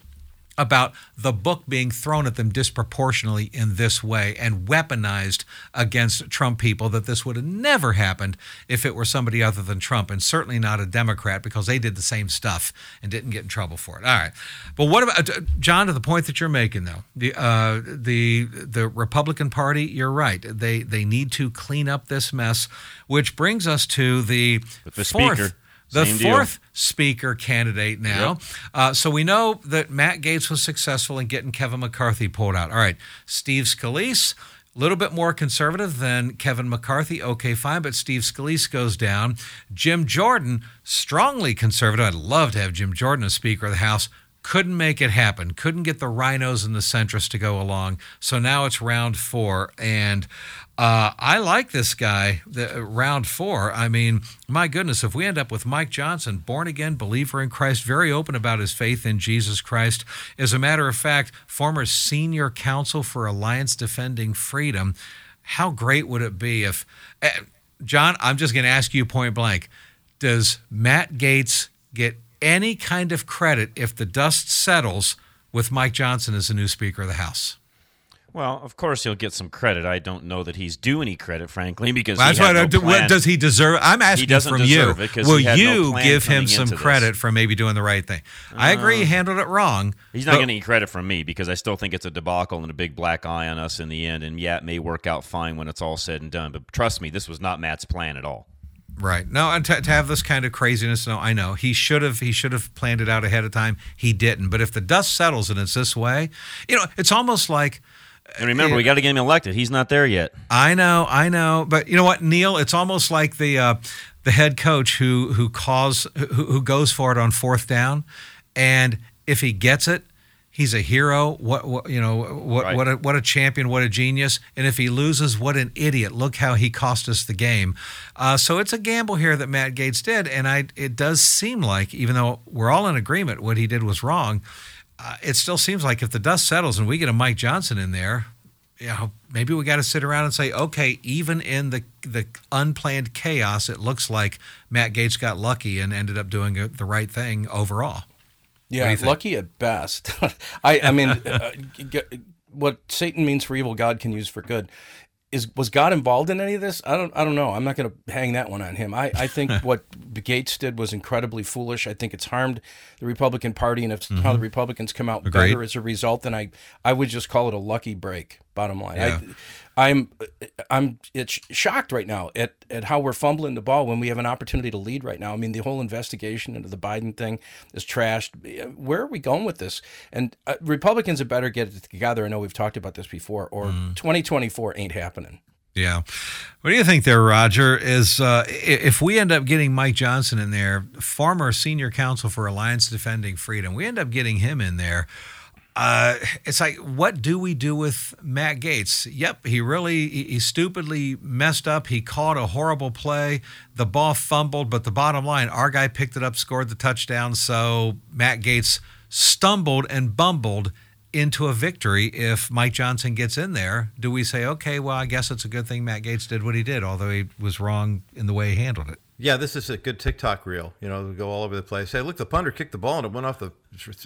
about the book being thrown at them disproportionately in this way and weaponized against Trump people that this would have never happened if it were somebody other than Trump and certainly not a Democrat because they did the same stuff and didn't get in trouble for it. All right. But what about uh, John to the point that you're making though. The uh, the the Republican Party, you're right. They they need to clean up this mess, which brings us to the, the fourth speaker, the same deal. fourth speaker candidate now. Uh, so we know that Matt Gaetz was successful in getting Kevin McCarthy pulled out. All right, Steve Scalise. A little bit more conservative than Kevin McCarthy. Okay, fine, but Steve Scalise goes down. Jim Jordan, strongly conservative. I'd love to have Jim Jordan as Speaker of the House. Couldn't make it happen. Couldn't get the rhinos and the centrists to go along. So now it's round four. And uh, I like this guy, the, uh, round four. I mean, my goodness, if we end up with Mike Johnson, born again believer in Christ, very open about his faith in Jesus Christ, as a matter of fact, former senior counsel for Alliance Defending Freedom, how great would it be if, eh, John, I'm just going to ask you point blank, does Matt Gaetz get any kind of credit if the dust settles with Mike Johnson as the new Speaker of the House? Well, of course he'll get some credit. I don't know that he's due any credit, frankly, because That's he had why no do- what plan. does he deserve? I'm asking from you. Will no you plan give him some into this. credit for maybe doing the right thing? I agree he uh, handled it wrong. He's not getting any credit from me because I still think it's a debacle and a big black eye on us in the end. And yeah, it may work out fine when it's all said and done. But trust me, this was not Matt's plan at all. Right. No, and to, to have this kind of craziness, no, I know he should have. He should have planned it out ahead of time. He didn't. But if the dust settles and it's this way, you know, it's almost like And remember, we got to get him elected. He's not there yet. I know, I know, but you know what, Neil? It's almost like the uh, the head coach who who calls who, who goes for it on fourth down, and if he gets it, he's a hero. What, what you know? What Right. what a, what a champion! What a genius! And if he loses, what an idiot! Look how he cost us the game. Uh, so it's a gamble here that Matt Gaetz did, and I it does seem like even though we're all in agreement what he did was wrong, uh, it still seems like if the dust settles and we get a Mike Johnson in there, you know, maybe we got to sit around and say, okay, even in the the unplanned chaos, it looks like Matt Gaetz got lucky and ended up doing a, the right thing overall. Yeah, lucky at best. I, I mean, uh, what Satan means for evil, God can use for good. Is was God involved in any of this? I don't. I don't know. I'm not going to hang that one on him. I, I think what Gaetz did was incredibly foolish. I think it's harmed the Republican Party, and if how the Republicans come out Mm-hmm. Agreed. better as a result, then I I would just call it a lucky break. Bottom line, Yeah. I, I'm I'm it's shocked right now at at how we're fumbling the ball when we have an opportunity to lead right now. I mean, the whole investigation into the Biden thing is trashed. Where are we going with this? And uh, Republicans had better get it together. I know we've talked about this before, or Mm. 2024 ain't happening. Yeah. What do you think there, Roger? Is uh, if we end up getting Mike Johnson in there, former senior counsel for Alliance Defending Freedom, we end up getting him in there. Uh, it's like, what do we do with Matt Gaetz? Yep, he really, he, he stupidly messed up. He caught a horrible play. The ball fumbled, but the bottom line, our guy picked it up, scored the touchdown. So Matt Gaetz stumbled and bumbled into a victory if Mike Johnson gets in there. Do we say, okay, well, I guess it's a good thing Matt Gates did what he did, although he was wrong in the way he handled it? Yeah, this is a good TikTok reel. You know, go all over the place. Hey, look, the punter kicked the ball and it went off the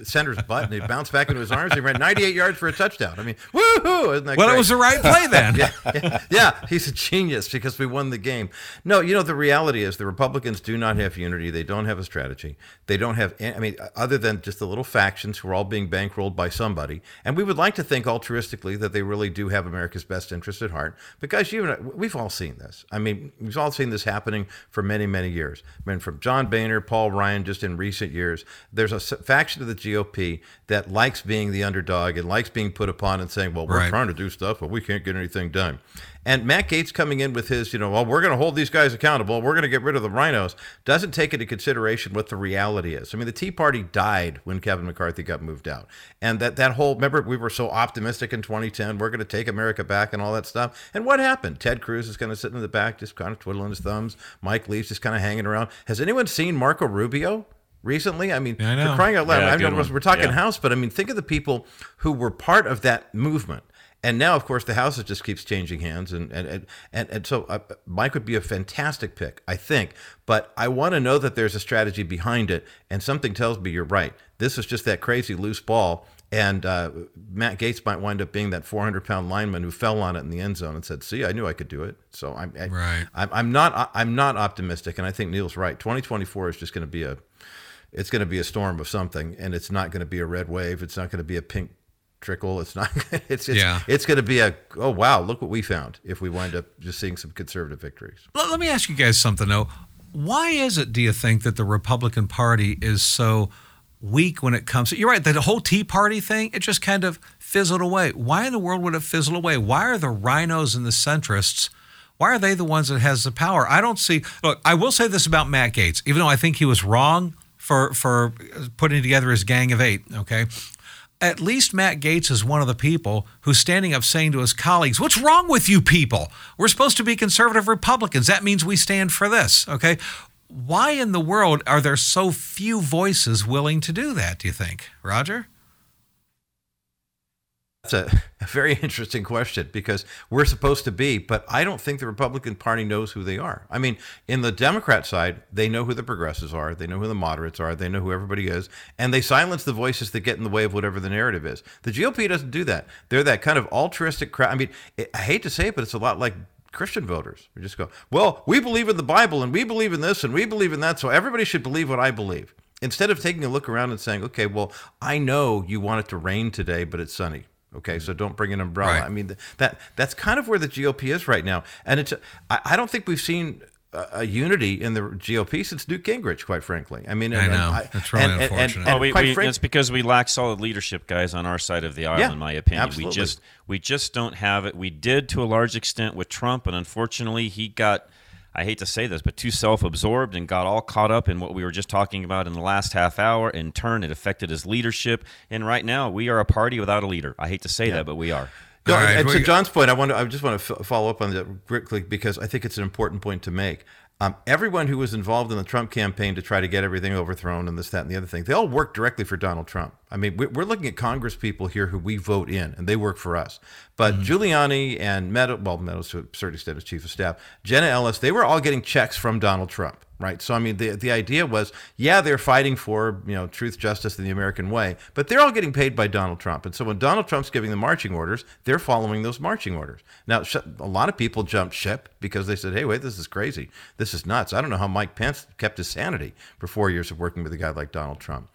center's butt and it bounced back into his arms. He ran 98 yards for a touchdown. I mean, woohoo! Isn't that Well, great? it was the right play then. yeah, yeah, yeah, he's a genius because we won the game. No, you know the reality is the Republicans do not have unity. They don't have a strategy. They don't have. I mean, other than just the little factions who are all being bankrolled by somebody. And we would like to think altruistically that they really do have America's best interest at heart. But guys, you and I, we've all seen this. I mean, we've all seen this happening for many, many many years. I mean, from John Boehner, Paul Ryan, just in recent years, there's a faction of the GOP that likes being the underdog and likes being put upon and saying, "Well, we're Right. trying to do stuff, but we can't get anything done." And Matt Gaetz coming in with his, you know, well, we're going to hold these guys accountable. We're going to get rid of the rhinos. Doesn't take into consideration what the reality is. I mean, the Tea Party died when Kevin McCarthy got moved out, and that that whole remember we were so optimistic in 2010. We're going to take America back and all that stuff. And what happened? Ted Cruz is going to sit in the back, just kind of twiddling his thumbs. Mike Leaf's just kind of hanging around. Has anyone seen Marco Rubio? Recently, I mean, Yeah, I know. for crying out loud, Yeah, I good know one. we're talking Yeah. House, but I mean, think of the people who were part of that movement. And now, of course, the House just keeps changing hands, and and and and, and so uh, Mike would be a fantastic pick, I think. But I want to know that there's a strategy behind it, and something tells me you're right. This is just that crazy loose ball, and uh, Matt Gaetz might wind up being that 400 pound lineman who fell on it in the end zone and said, "See, I knew I could do it." So I'm I, Right. I'm, I'm not I'm not optimistic, and I think Neil's right. 2024 is just going to be a it's going to be a storm of something, and it's not going to be a red wave. It's not going to be a pink trickle. It's not. It's it's, Yeah. it's going to be a oh wow look what we found if we wind up just seeing some conservative victories. Let, let me ask you guys something though. Why is it, do you think, that the Republican Party is so weak when it comes to you're right, the whole Tea Party thing, it just kind of fizzled away. Why in the world would it fizzle away? Why are the rhinos and the centrists? Why are they the ones that has the power? I don't see look, I will say this about Matt Gaetz, even though I think he was wrong for for putting together his gang of eight, okay? At least Matt Gaetz is one of the people who's standing up saying to his colleagues, What's wrong with you people? We're supposed to be conservative Republicans. That means we stand for this. Okay. Why in the world are there so few voices willing to do that, do you think? Roger? That's a, a very interesting question because we're supposed to be, but I don't think the Republican Party knows who they are. I mean, in the Democrat side, they know who the progressives are, they know who the moderates are, they know who everybody is, and they silence the voices that get in the way of whatever the narrative is. The GOP doesn't do that. They're that kind of altruistic crowd. I mean, it, I hate to say it, but it's a lot like Christian voters. We just go, well, we believe in the Bible and we believe in this and we believe in that, so everybody should believe what I believe. Instead of taking a look around and saying, okay, well, I know you want it to rain today, but it's sunny. Okay, so don't bring an umbrella. Right. I mean, that that's kind of where the GOP is right now, and it's. I, I don't think we've seen a, a unity in the GOP since Newt Gingrich, quite frankly. I mean, I and- know. and That's really and- and- unfortunate. and Well, we, quite we, frank- it's because we lack solid leadership, guys, on our side of the aisle. Yeah, in my opinion, absolutely. we just we just don't have it. We did to a large extent with Trump, and unfortunately, he got. I hate to say this, but too self-absorbed and got all caught up in what we were just talking about in the last half hour. In turn, it affected his leadership. And right now, we are a party without a leader. I hate to say that, but we are. No, All right, and to John's point, I want to, I just want to f- follow up on that quickly because I think it's an important point to make. Um, everyone who was involved in the Trump campaign to try to get everything overthrown and this, that, and the other thing, they all work directly for Donald Trump. I mean, we- we're looking at Congress people here who we vote in, and they work for us. But Giuliani and Meadows, well, Meadows to a certain extent as chief of staff, Jenna Ellis, they were all getting checks from Donald Trump, right? So I mean, the the idea was, yeah, they're fighting for you know truth, justice, and the American way, but they're all getting paid by Donald Trump. And so when Donald Trump's giving the marching orders, they're following those marching orders. Now, a lot of people jumped ship because they said, hey, wait, this is crazy, this is nuts. I don't know how Mike Pence kept his sanity for four years of working with a guy like Donald Trump.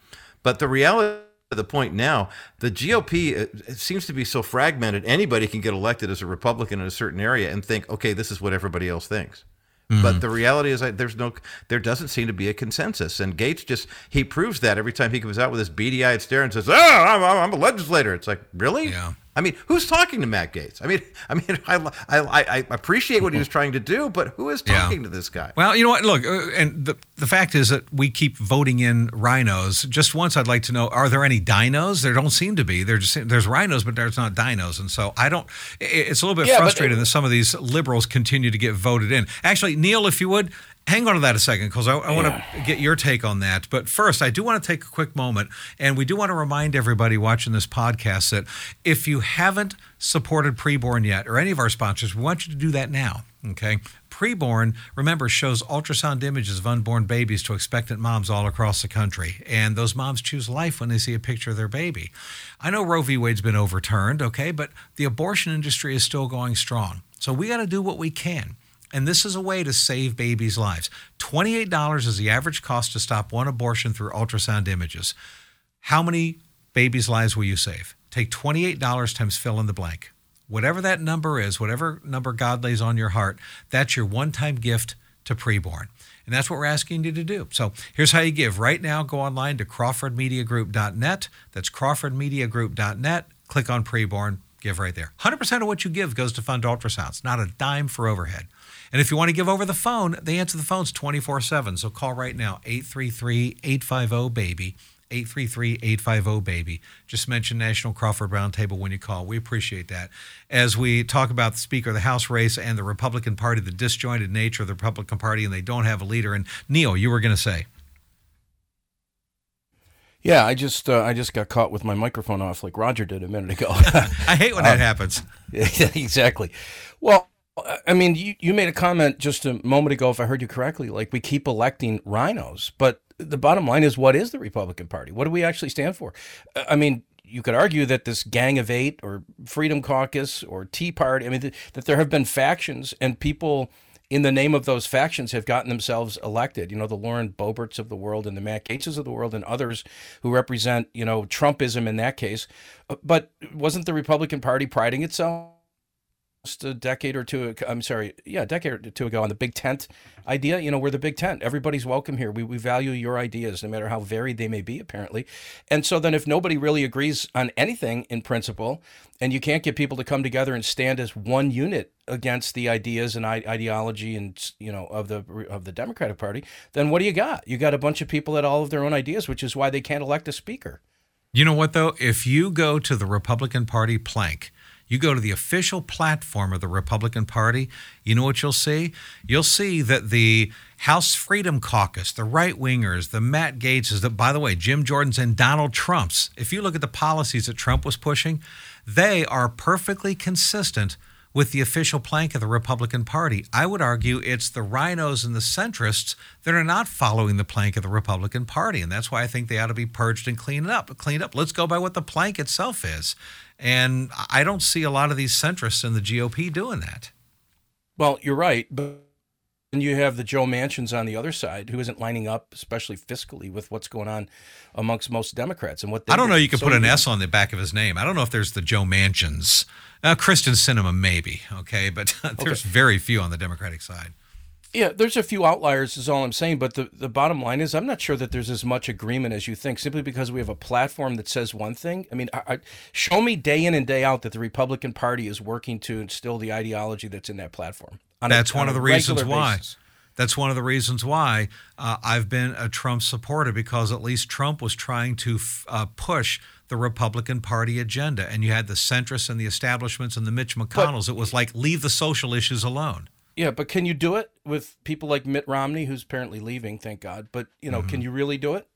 But the reality the point now, the GOP seems to be so fragmented. Anybody can get elected as a Republican in a certain area and think, okay, this is what everybody else thinks. But mm-hmm. the reality is, that there's no, there doesn't seem to be a consensus. And Gaetz just he proves that every time he comes out with this beady-eyed stare and says, "Oh, I'm I'm a legislator." It's like, really? Yeah. I mean, who's talking to Matt Gaetz? I mean, I mean, I, I, I I appreciate what he was trying to do, but who is Yeah. talking to this guy? Well, you know what? Look, uh, and the the fact is that we keep voting in rhinos. Just once, I'd like to know: Are there any dinos? There don't seem to be. There's just there's rhinos, but there's not dinos, and so I don't. It's a little bit Yeah, frustrating that some of these liberals continue to get voted in. Actually, Neil, if you would. Hang on to that a second because I, I want to get your take on that. But first, I do want to take a quick moment and we do want to remind everybody watching this podcast that if you haven't supported Preborn yet or any of our sponsors, we want you to do that now. Okay. Preborn, remember, shows ultrasound images of unborn babies to expectant moms all across the country. And those moms choose life when they see a picture of their baby. I know Roe v. Wade's been overturned, okay, but the abortion industry is still going strong. So we got to do what we can. And this is a way to save babies' lives. $28 is the average cost to stop one abortion through ultrasound images. How many babies' lives will you save? Take $28 times fill in the blank. Whatever that number is, whatever number God lays on your heart, that's your one time gift to preborn. And that's what we're asking you to do. So here's how you give. Right now, go online to crawfordmediagroup.net. That's crawfordmediagroup.net. Click on preborn, give right there. 100% of what you give goes to fund ultrasounds, not a dime for overhead. And if you want to give over the phone, they answer the phones 24 7. So call right now, 833 850 BABY. 833-850-BABY. Just mention National Crawford Roundtable when you call. We appreciate that. As we talk about the Speaker of the House race and the Republican Party, the disjointed nature of the Republican Party, and they don't have a leader. And Neil, you were going to say. Yeah, I just uh, I just got caught with my microphone off like Roger did a minute ago. I hate when that happens. Yeah, exactly. Well, I mean, you, you made a comment just a moment ago, if I heard you correctly, like we keep electing rhinos, but the bottom line is what is the Republican Party? What do we actually stand for? Uh, I mean, you could argue that this Gang of Eight or Freedom Caucus or Tea Party, I mean, th- that there have been factions and people in the name of those factions have gotten themselves elected. You know, the Lauren Boeberts of the world and the Matt Gaetzes of the world and others who represent, you know, Trumpism in that case. Uh, But wasn't the Republican Party priding itself just a decade or two I'm sorry, yeah, a decade or two ago on the big tent idea. You know, we're the big tent. Everybody's welcome here. We, we value your ideas, no matter how varied they may be, apparently. And so then if nobody really agrees on anything in principle, and you can't get people to come together and stand as one unit against the ideas and ideology and you know of the of the Democratic Party, then what do you got? You got a bunch of people that all of their own ideas, which is why they can't elect a speaker. You know what, though? If you go to the Republican Party plank, you go to the official platform of the Republican Party, you know what you'll see? You'll see that the House Freedom Caucus, the right wingers, the Matt Gaetzes, the, by the way, Jim Jordan's and Donald Trump's, if you look at the policies that Trump was pushing, they are perfectly consistent with the official plank of the Republican Party. I would argue it's the rhinos and the centrists that are not following the plank of the Republican Party, and that's why I think they ought to be purged and cleaned up. Cleaned up. Let's go by what the plank itself is, and I don't see a lot of these centrists in the GOP doing that. Well, you're right, but and you have the Joe Manchins on the other side, who isn't lining up, especially fiscally, with what's going on amongst most Democrats and what they I don't know. You can So put an S on the back of his name. I don't know if there's the Joe Manchins, uh, Kyrsten Sinema, maybe. Okay, but there's very few on the Democratic side. Yeah, there's a few outliers, is all I'm saying. But the, the bottom line is, I'm not sure that there's as much agreement as you think, simply because we have a platform that says one thing. I mean, I, I, show me day in and day out that the Republican Party is working to instill the ideology that's in that platform. That's a, one on of the reasons why. Basis. That's one of the reasons why uh, I've been a Trump supporter because at least Trump was trying to f- uh, push the Republican Party agenda. And you had the centrists and the establishments and the Mitch McConnells. But, it was like, leave the social issues alone. Yeah, but can you do it with people like Mitt Romney, who's apparently leaving, thank God? But, you know, mm-hmm. can you really do it?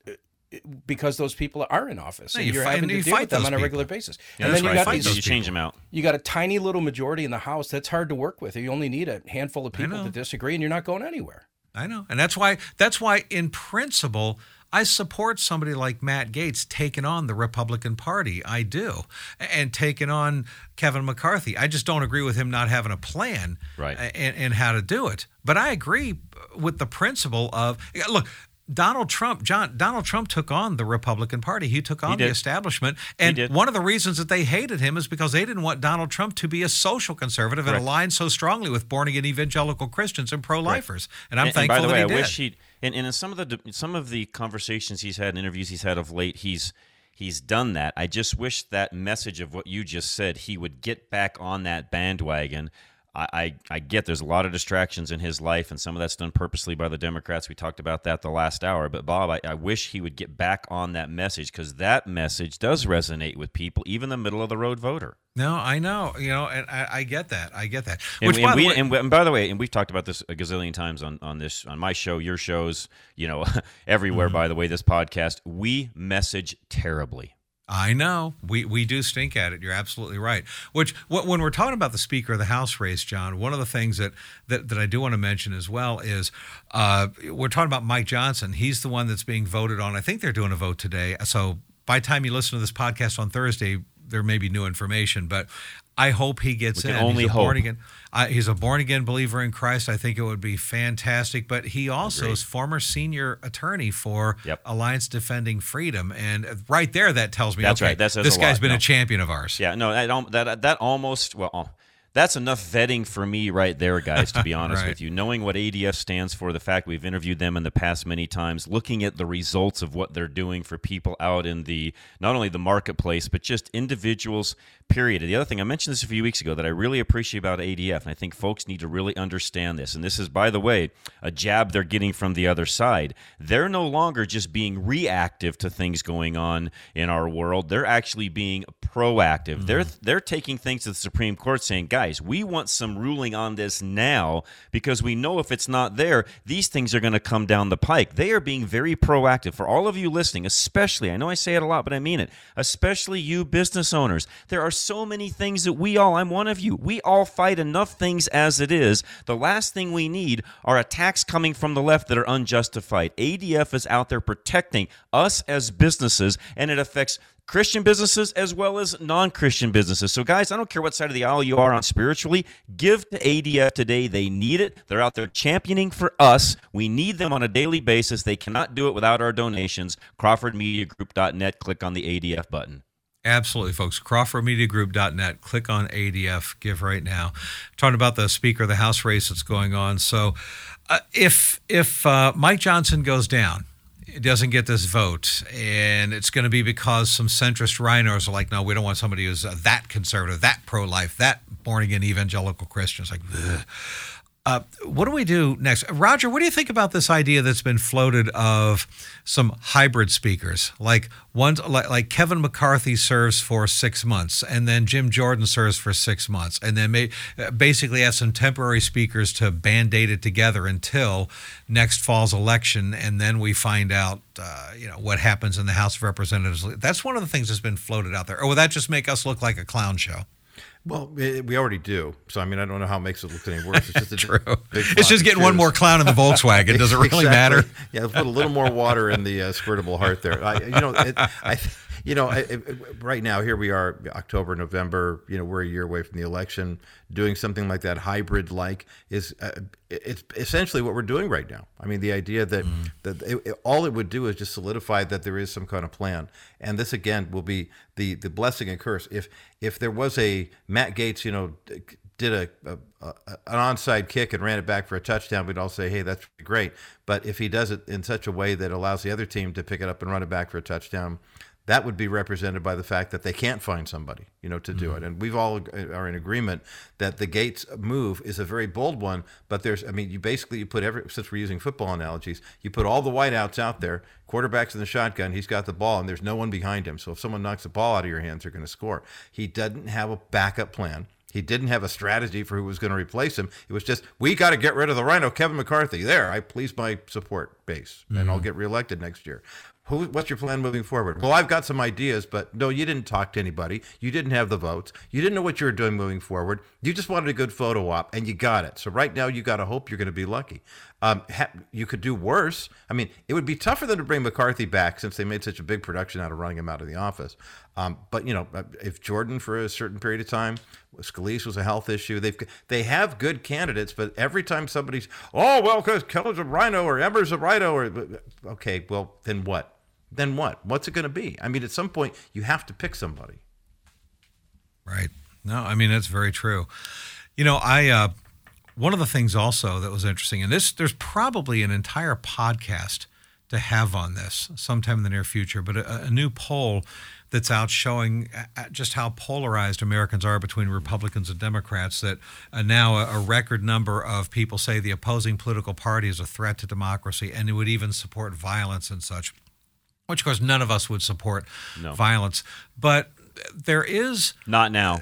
Because those people are in office no, and you are having to deal with them on a regular people. basis. Yeah, and then you right. got these, you change them out. You got a tiny little majority in the House that's hard to work with. You only need a handful of people to disagree, and you're not going anywhere. I know, and that's why that's why in principle I support somebody like Matt Gaetz taking on the Republican Party. I do, and taking on Kevin McCarthy. I just don't agree with him not having a plan, right, and, and how to do it. But I agree with the principle of look. Donald Trump, John Donald Trump took on the Republican Party. He took on he the establishment, and one of the reasons that they hated him is because they didn't want Donald Trump to be a social conservative and align so strongly with born again evangelical Christians and pro lifers. And I'm and, thankful and by the way, I did. wish he and, and in some of the some of the conversations he's had and interviews he's had of late, he's he's done that. I just wish that message of what you just said, he would get back on that bandwagon I, I, I get there's a lot of distractions in his life, and some of that's done purposely by the Democrats. We talked about that the last hour. But Bob, I, I wish he would get back on that message because that message does resonate with people, even the middle of the road voter. No, I know, you know, and I, I get that. I get that. Which, and, by we, way, and, and, by the way, and we've talked about this a gazillion times on on this on my show, your shows, you know, everywhere. Mm-hmm. By the way, this podcast, we message terribly. I know we we do stink at it. You're absolutely right. Which when we're talking about the Speaker of the House race, John, one of the things that that, that I do want to mention as well is uh, we're talking about Mike Johnson. He's the one that's being voted on. I think they're doing a vote today. So by the time you listen to this podcast on Thursday, there may be new information, but I hope he gets we in. Only he's hope. born again. Uh, he's a born again believer in Christ. I think it would be fantastic. But he also Agreed. is former senior attorney for yep. Alliance Defending Freedom, and right there, that tells me that's okay, right. That's, this guy's lot. been no. a champion of ours. Yeah, no, that that, that almost well that's enough vetting for me right there, guys, to be honest right. with you. Knowing what ADF stands for, the fact we've interviewed them in the past many times, looking at the results of what they're doing for people out in the not only the marketplace, but just individuals, period. And the other thing, I mentioned this a few weeks ago that I really appreciate about ADF, and I think folks need to really understand this. And this is, by the way, a jab they're getting from the other side. They're no longer just being reactive to things going on in our world. They're actually being proactive. Mm-hmm. They're they're taking things to the Supreme Court saying, guys, guys, we want some ruling on this now because we know if it's not there, these things are going to come down the pike. They are being very proactive. For all of you listening, especially, I know I say it a lot, but I mean it, especially you business owners, there are so many things that we all, I'm one of you, we all fight enough things as it is. The last thing we need are attacks coming from the left that are unjustified. ADF is out there protecting us as businesses, and it affects Christian businesses as well as non Christian businesses. So, guys, I don't care what side of the aisle you are on spiritually, give to ADF today. They need it. They're out there championing for us. We need them on a daily basis. They cannot do it without our donations. CrawfordMediaGroup.net. Click on the ADF button. Absolutely, folks. CrawfordMediaGroup.net. Click on ADF. Give right now. Talking about the Speaker of the House race that's going on. So, uh, if if uh, Mike Johnson goes down, doesn't get this vote, and it's going to be because some centrist rhinos are like, no, we don't want somebody who's uh, that conservative, that pro-life, that born-again evangelical Christian. It's like. Uh, what do we do next? Roger, what do you think about this idea that's been floated of some hybrid speakers? Like one, like, like Kevin McCarthy serves for six months, and then Jim Jordan serves for six months, and then may, basically have some temporary speakers to band aid it together until next fall's election, and then we find out, uh, you know, what happens in the House of Representatives. That's one of the things that's been floated out there. Or will that just make us look like a clown show? Well, we already do. So I mean, I don't know how it makes it look any worse. It's just a True. it's just getting one more clown in the Volkswagen. Does it really exactly. matter? Yeah, put a little more water in the uh, squirtable heart there. I, you know, it, I you know, I, I, right now here we are, October, November. You know, we're a year away from the election. Doing something like that, hybrid like, is uh, it's essentially what we're doing right now. I mean, the idea that mm. that it, it, all it would do is just solidify that there is some kind of plan, and this again will be the the blessing and curse. If if there was a Matt Gaetz, you know did a, a, a, an onside kick and ran it back for a touchdown, we'd all say, "Hey, that's great." But if he does it in such a way that allows the other team to pick it up and run it back for a touchdown, that would be represented by the fact that they can't find somebody, you know, to do Mm-hmm. it. And we've all are in agreement that the Gaetz move is a very bold one. But there's, I mean, you basically you put every since we're using football analogies, you put all the wideouts out there, quarterbacks in the shotgun, he's got the ball, and there's no one behind him. So if someone knocks the ball out of your hands, they're going to score. He doesn't have a backup plan. He didn't have a strategy for who was going to replace him. It was just, we got to get rid of the Rhino, Kevin McCarthy. There, I please my support base, and I'll get reelected next year. Who, what's your plan moving forward? Well, I've got some ideas, but no, you didn't talk to anybody. You didn't have the votes. You didn't know what you were doing moving forward. You just wanted a good photo op, and you got it. So right now, you got to hope you're going to be lucky. Um, ha- you could do worse. I mean, it would be tough for them to bring McCarthy back since they made such a big production out of running him out of the office. Um, but you know, if Jordan for a certain period of time, Scalise was a health issue. They've they have good candidates, but every time somebody's oh well, because Keller's a rhino or Emmer's a rhino or okay, well then what? Then what? What's it going to be? I mean, at some point you have to pick somebody. Right. No, I mean that's very true. You know, I uh, one of the things also that was interesting, and this there's probably an entire podcast to have on this sometime in the near future, but a, a new poll that's out showing uh, just how polarized Americans are between Republicans and Democrats. That uh, now a, a record number of people say the opposing political party is a threat to democracy, and it would even support violence and such. Which, of course, none of us would support No. violence, but there is Not now.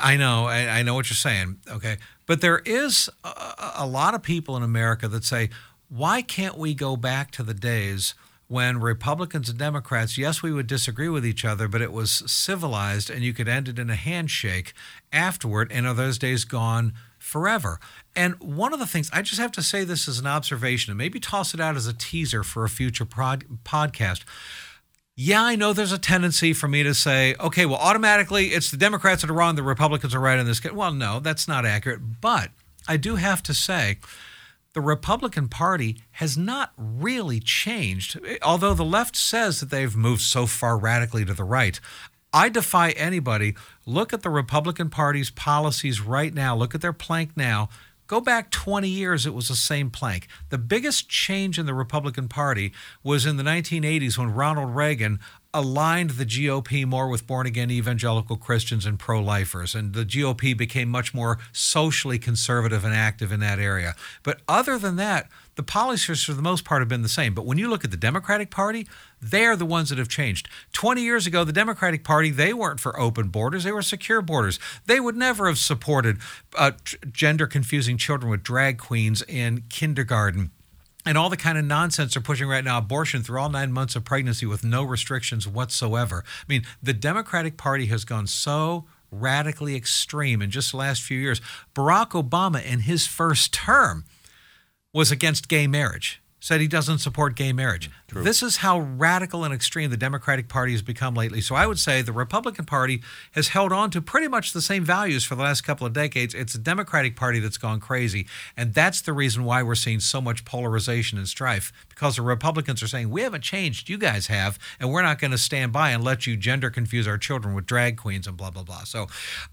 I know, I, I know what you're saying. Okay, but there is a, a lot of people in America that say, why can't we go back to the days when Republicans and Democrats, yes, we would disagree with each other, but it was civilized and you could end it in a handshake afterward, and are those days gone forever? And one of the things, I just have to say this as an observation and maybe toss it out as a teaser for a future prod, podcast. Yeah, I know there's a tendency for me to say, okay, well, automatically it's the Democrats that are wrong, the Republicans are right in this case. Well, no, that's not accurate. But I do have to say, the Republican Party has not really changed, although the left says that they've moved so far radically to the right. I defy anybody. Look at the Republican Party's policies right now. Look at their plank now. Go back 20 years, it was the same plank. The biggest change in the Republican Party was in the 1980s when Ronald Reagan aligned the GOP more with born again evangelical Christians and pro lifers. And the GOP became much more socially conservative and active in that area. But other than that, the policies for the most part have been the same. But when you look at the Democratic Party, they're the ones that have changed. 20 years ago, the Democratic Party, they weren't for open borders, they were secure borders. They would never have supported uh, t- gender confusing children with drag queens in kindergarten and all the kind of nonsense they're pushing right now abortion through all nine months of pregnancy with no restrictions whatsoever. I mean, the Democratic Party has gone so radically extreme in just the last few years. Barack Obama, in his first term, was against gay marriage, said he doesn't support gay marriage. This is how radical and extreme the Democratic Party has become lately. So I would say the Republican Party has held on to pretty much the same values for the last couple of decades. It's the Democratic Party that's gone crazy. And that's the reason why we're seeing so much polarization and strife because the Republicans are saying, we haven't changed, you guys have, and we're not going to stand by and let you gender confuse our children with drag queens and blah, blah, blah. So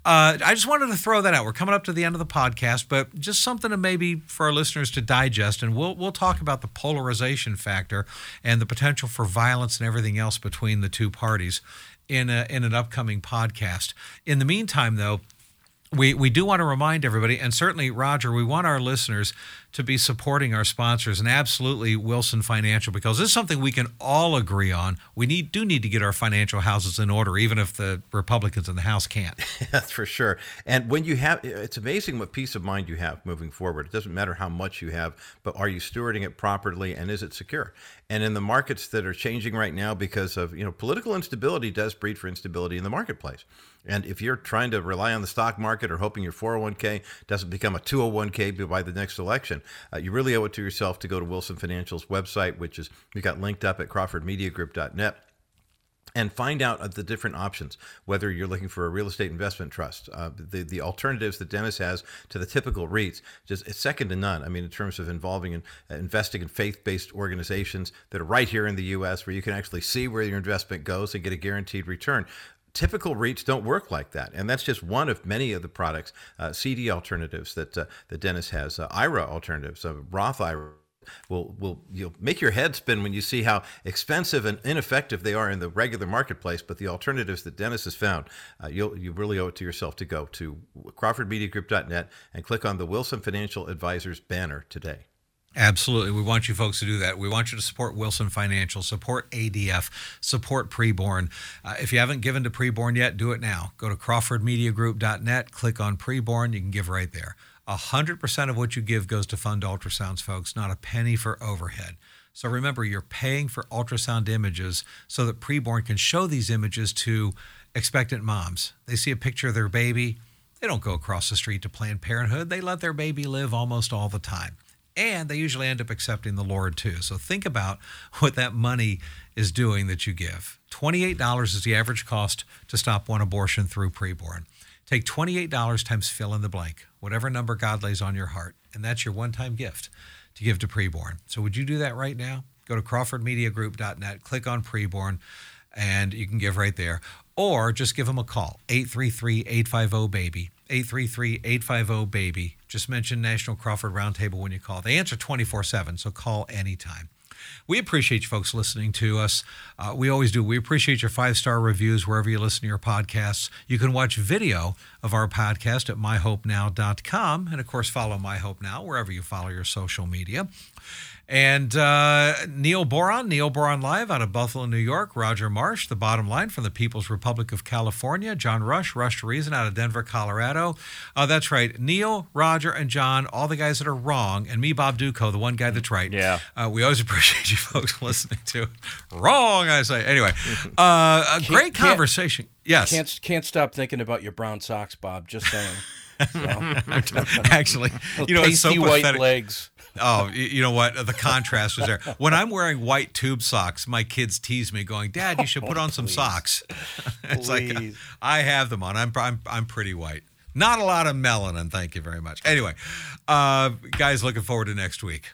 uh, I just wanted to throw that out. We're coming up to the end of the podcast, but just something to maybe for our listeners to digest. And we'll, we'll talk about the polarization factor and the potential for violence and everything else between the two parties in, a, in an upcoming podcast. In the meantime, though, we, we do want to remind everybody, and certainly, Roger, we want our listeners to be supporting our sponsors and absolutely Wilson Financial because this is something we can all agree on. We need do need to get our financial houses in order, even if the Republicans in the House can't. That's for sure. And when you have, it's amazing what peace of mind you have moving forward. It doesn't matter how much you have, but are you stewarding it properly and is it secure? And in the markets that are changing right now because of, you know, political instability does breed for instability in the marketplace. And if you're trying to rely on the stock market or hoping your 401k doesn't become a 201k by the next election, uh, you really owe it to yourself to go to Wilson Financial's website, which is we got linked up at crawfordmediagroup.net and find out the different options whether you're looking for a real estate investment trust. Uh, the, the alternatives that dennis has to the typical reits just it's second to none. I mean in terms of involving and uh, investing in faith-based organizations that are right here in the us where you can actually see where your investment goes and get a guaranteed return typical REITs don't work like that, and that's just one of many of the products, uh, CD alternatives that uh, that Dennis has, uh, IRA alternatives, uh, Roth IRA. Will will you'll make your head spin when you see how expensive and ineffective they are in the regular marketplace, but the alternatives that Dennis has found, uh, you'll you really owe it to yourself to go to CrawfordMediaGroup.net and click on the Wilson Financial Advisors banner today. Absolutely. We want you folks to do that. We want you to support Wilson Financial, support ADF, support Preborn. Uh, if you haven't given to Preborn yet, do it now. Go to CrawfordMediaGroup.net, click on Preborn. You can give right there. 100% of what you give goes to fund ultrasounds, folks, not a penny for overhead. So remember, you're paying for ultrasound images so that Preborn can show these images to expectant moms. They see a picture of their baby. They don't go across the street to Planned Parenthood. They let their baby live almost all the time and they usually end up accepting the Lord too. So think about what that money is doing that you give. $28 is the average cost to stop one abortion through preborn. Take $28 times fill in the blank, whatever number God lays on your heart, and that's your one time gift to give to preborn. So would you do that right now? Go to crawfordmediagroup.net, click on preborn, and you can give right there. Or just give them a call, 833 850 BABY. 833 850 BABY. Just mention National Crawford Roundtable when you call. They answer 24 7, so call anytime. We appreciate you folks listening to us. Uh, we always do. We appreciate your five star reviews wherever you listen to your podcasts. You can watch video of our podcast at myhopenow.com. And of course, follow My Hope Now wherever you follow your social media. And uh, Neil Boron, Neil Boron Live out of Buffalo, New York. Roger Marsh, The Bottom Line from the People's Republic of California. John Rush, Rush to Reason out of Denver, Colorado. Uh, that's right. Neil, Roger, and John, all the guys that are wrong, and me, Bob Dutko, the one guy that's right. Yeah. Uh, we always appreciate you folks listening to Wrong, I say. Anyway, uh, a great can't- conversation. Yes. Can't can't stop thinking about your brown socks, Bob. Just saying. Actually, you know, it's so pasty white pathetic. legs. Oh, you know what? The contrast was there. When I'm wearing white tube socks, my kids tease me, going, "Dad, you should put on some socks." it's like I have them on. I'm I'm I'm pretty white. Not a lot of melanin. Thank you very much. Anyway, uh, guys, looking forward to next week.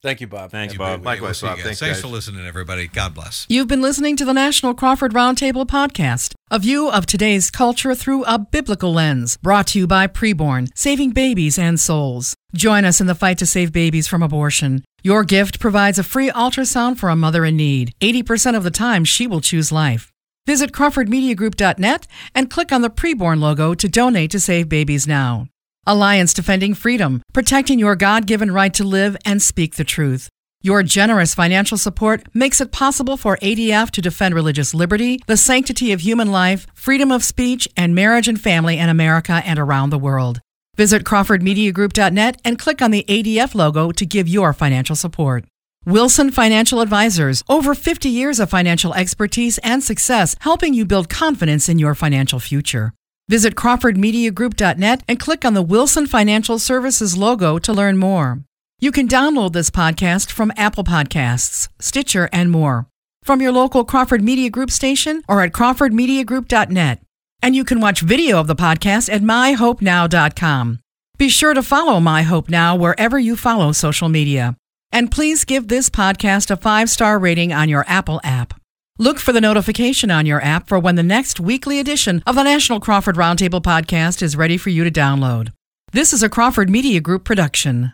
Thank you, Bob. Thanks, Have a Bob. Likewise, We'll see you Bob. Thanks, Thanks guys. for listening, everybody. God bless. You've been listening to the National Crawford Roundtable podcast, a view of today's culture through a biblical lens, brought to you by Preborn, saving babies and souls. Join us in the fight to save babies from abortion. Your gift provides a free ultrasound for a mother in need. 80% of the time, she will choose life. Visit CrawfordMediaGroup.net and click on the Preborn logo to donate to Save Babies Now. Alliance Defending Freedom, protecting your God given right to live and speak the truth. Your generous financial support makes it possible for ADF to defend religious liberty, the sanctity of human life, freedom of speech, and marriage and family in America and around the world. Visit CrawfordMediaGroup.net and click on the ADF logo to give your financial support. Wilson Financial Advisors, over 50 years of financial expertise and success helping you build confidence in your financial future. Visit CrawfordMediaGroup.net and click on the Wilson Financial Services logo to learn more. You can download this podcast from Apple Podcasts, Stitcher, and more. From your local Crawford Media Group station or at crawfordmediagroup.net. And you can watch video of the podcast at myhopenow.com. Be sure to follow My Hope Now wherever you follow social media. And please give this podcast a five star rating on your Apple app. Look for the notification on your app for when the next weekly edition of the National Crawford Roundtable podcast is ready for you to download. This is a Crawford Media Group production.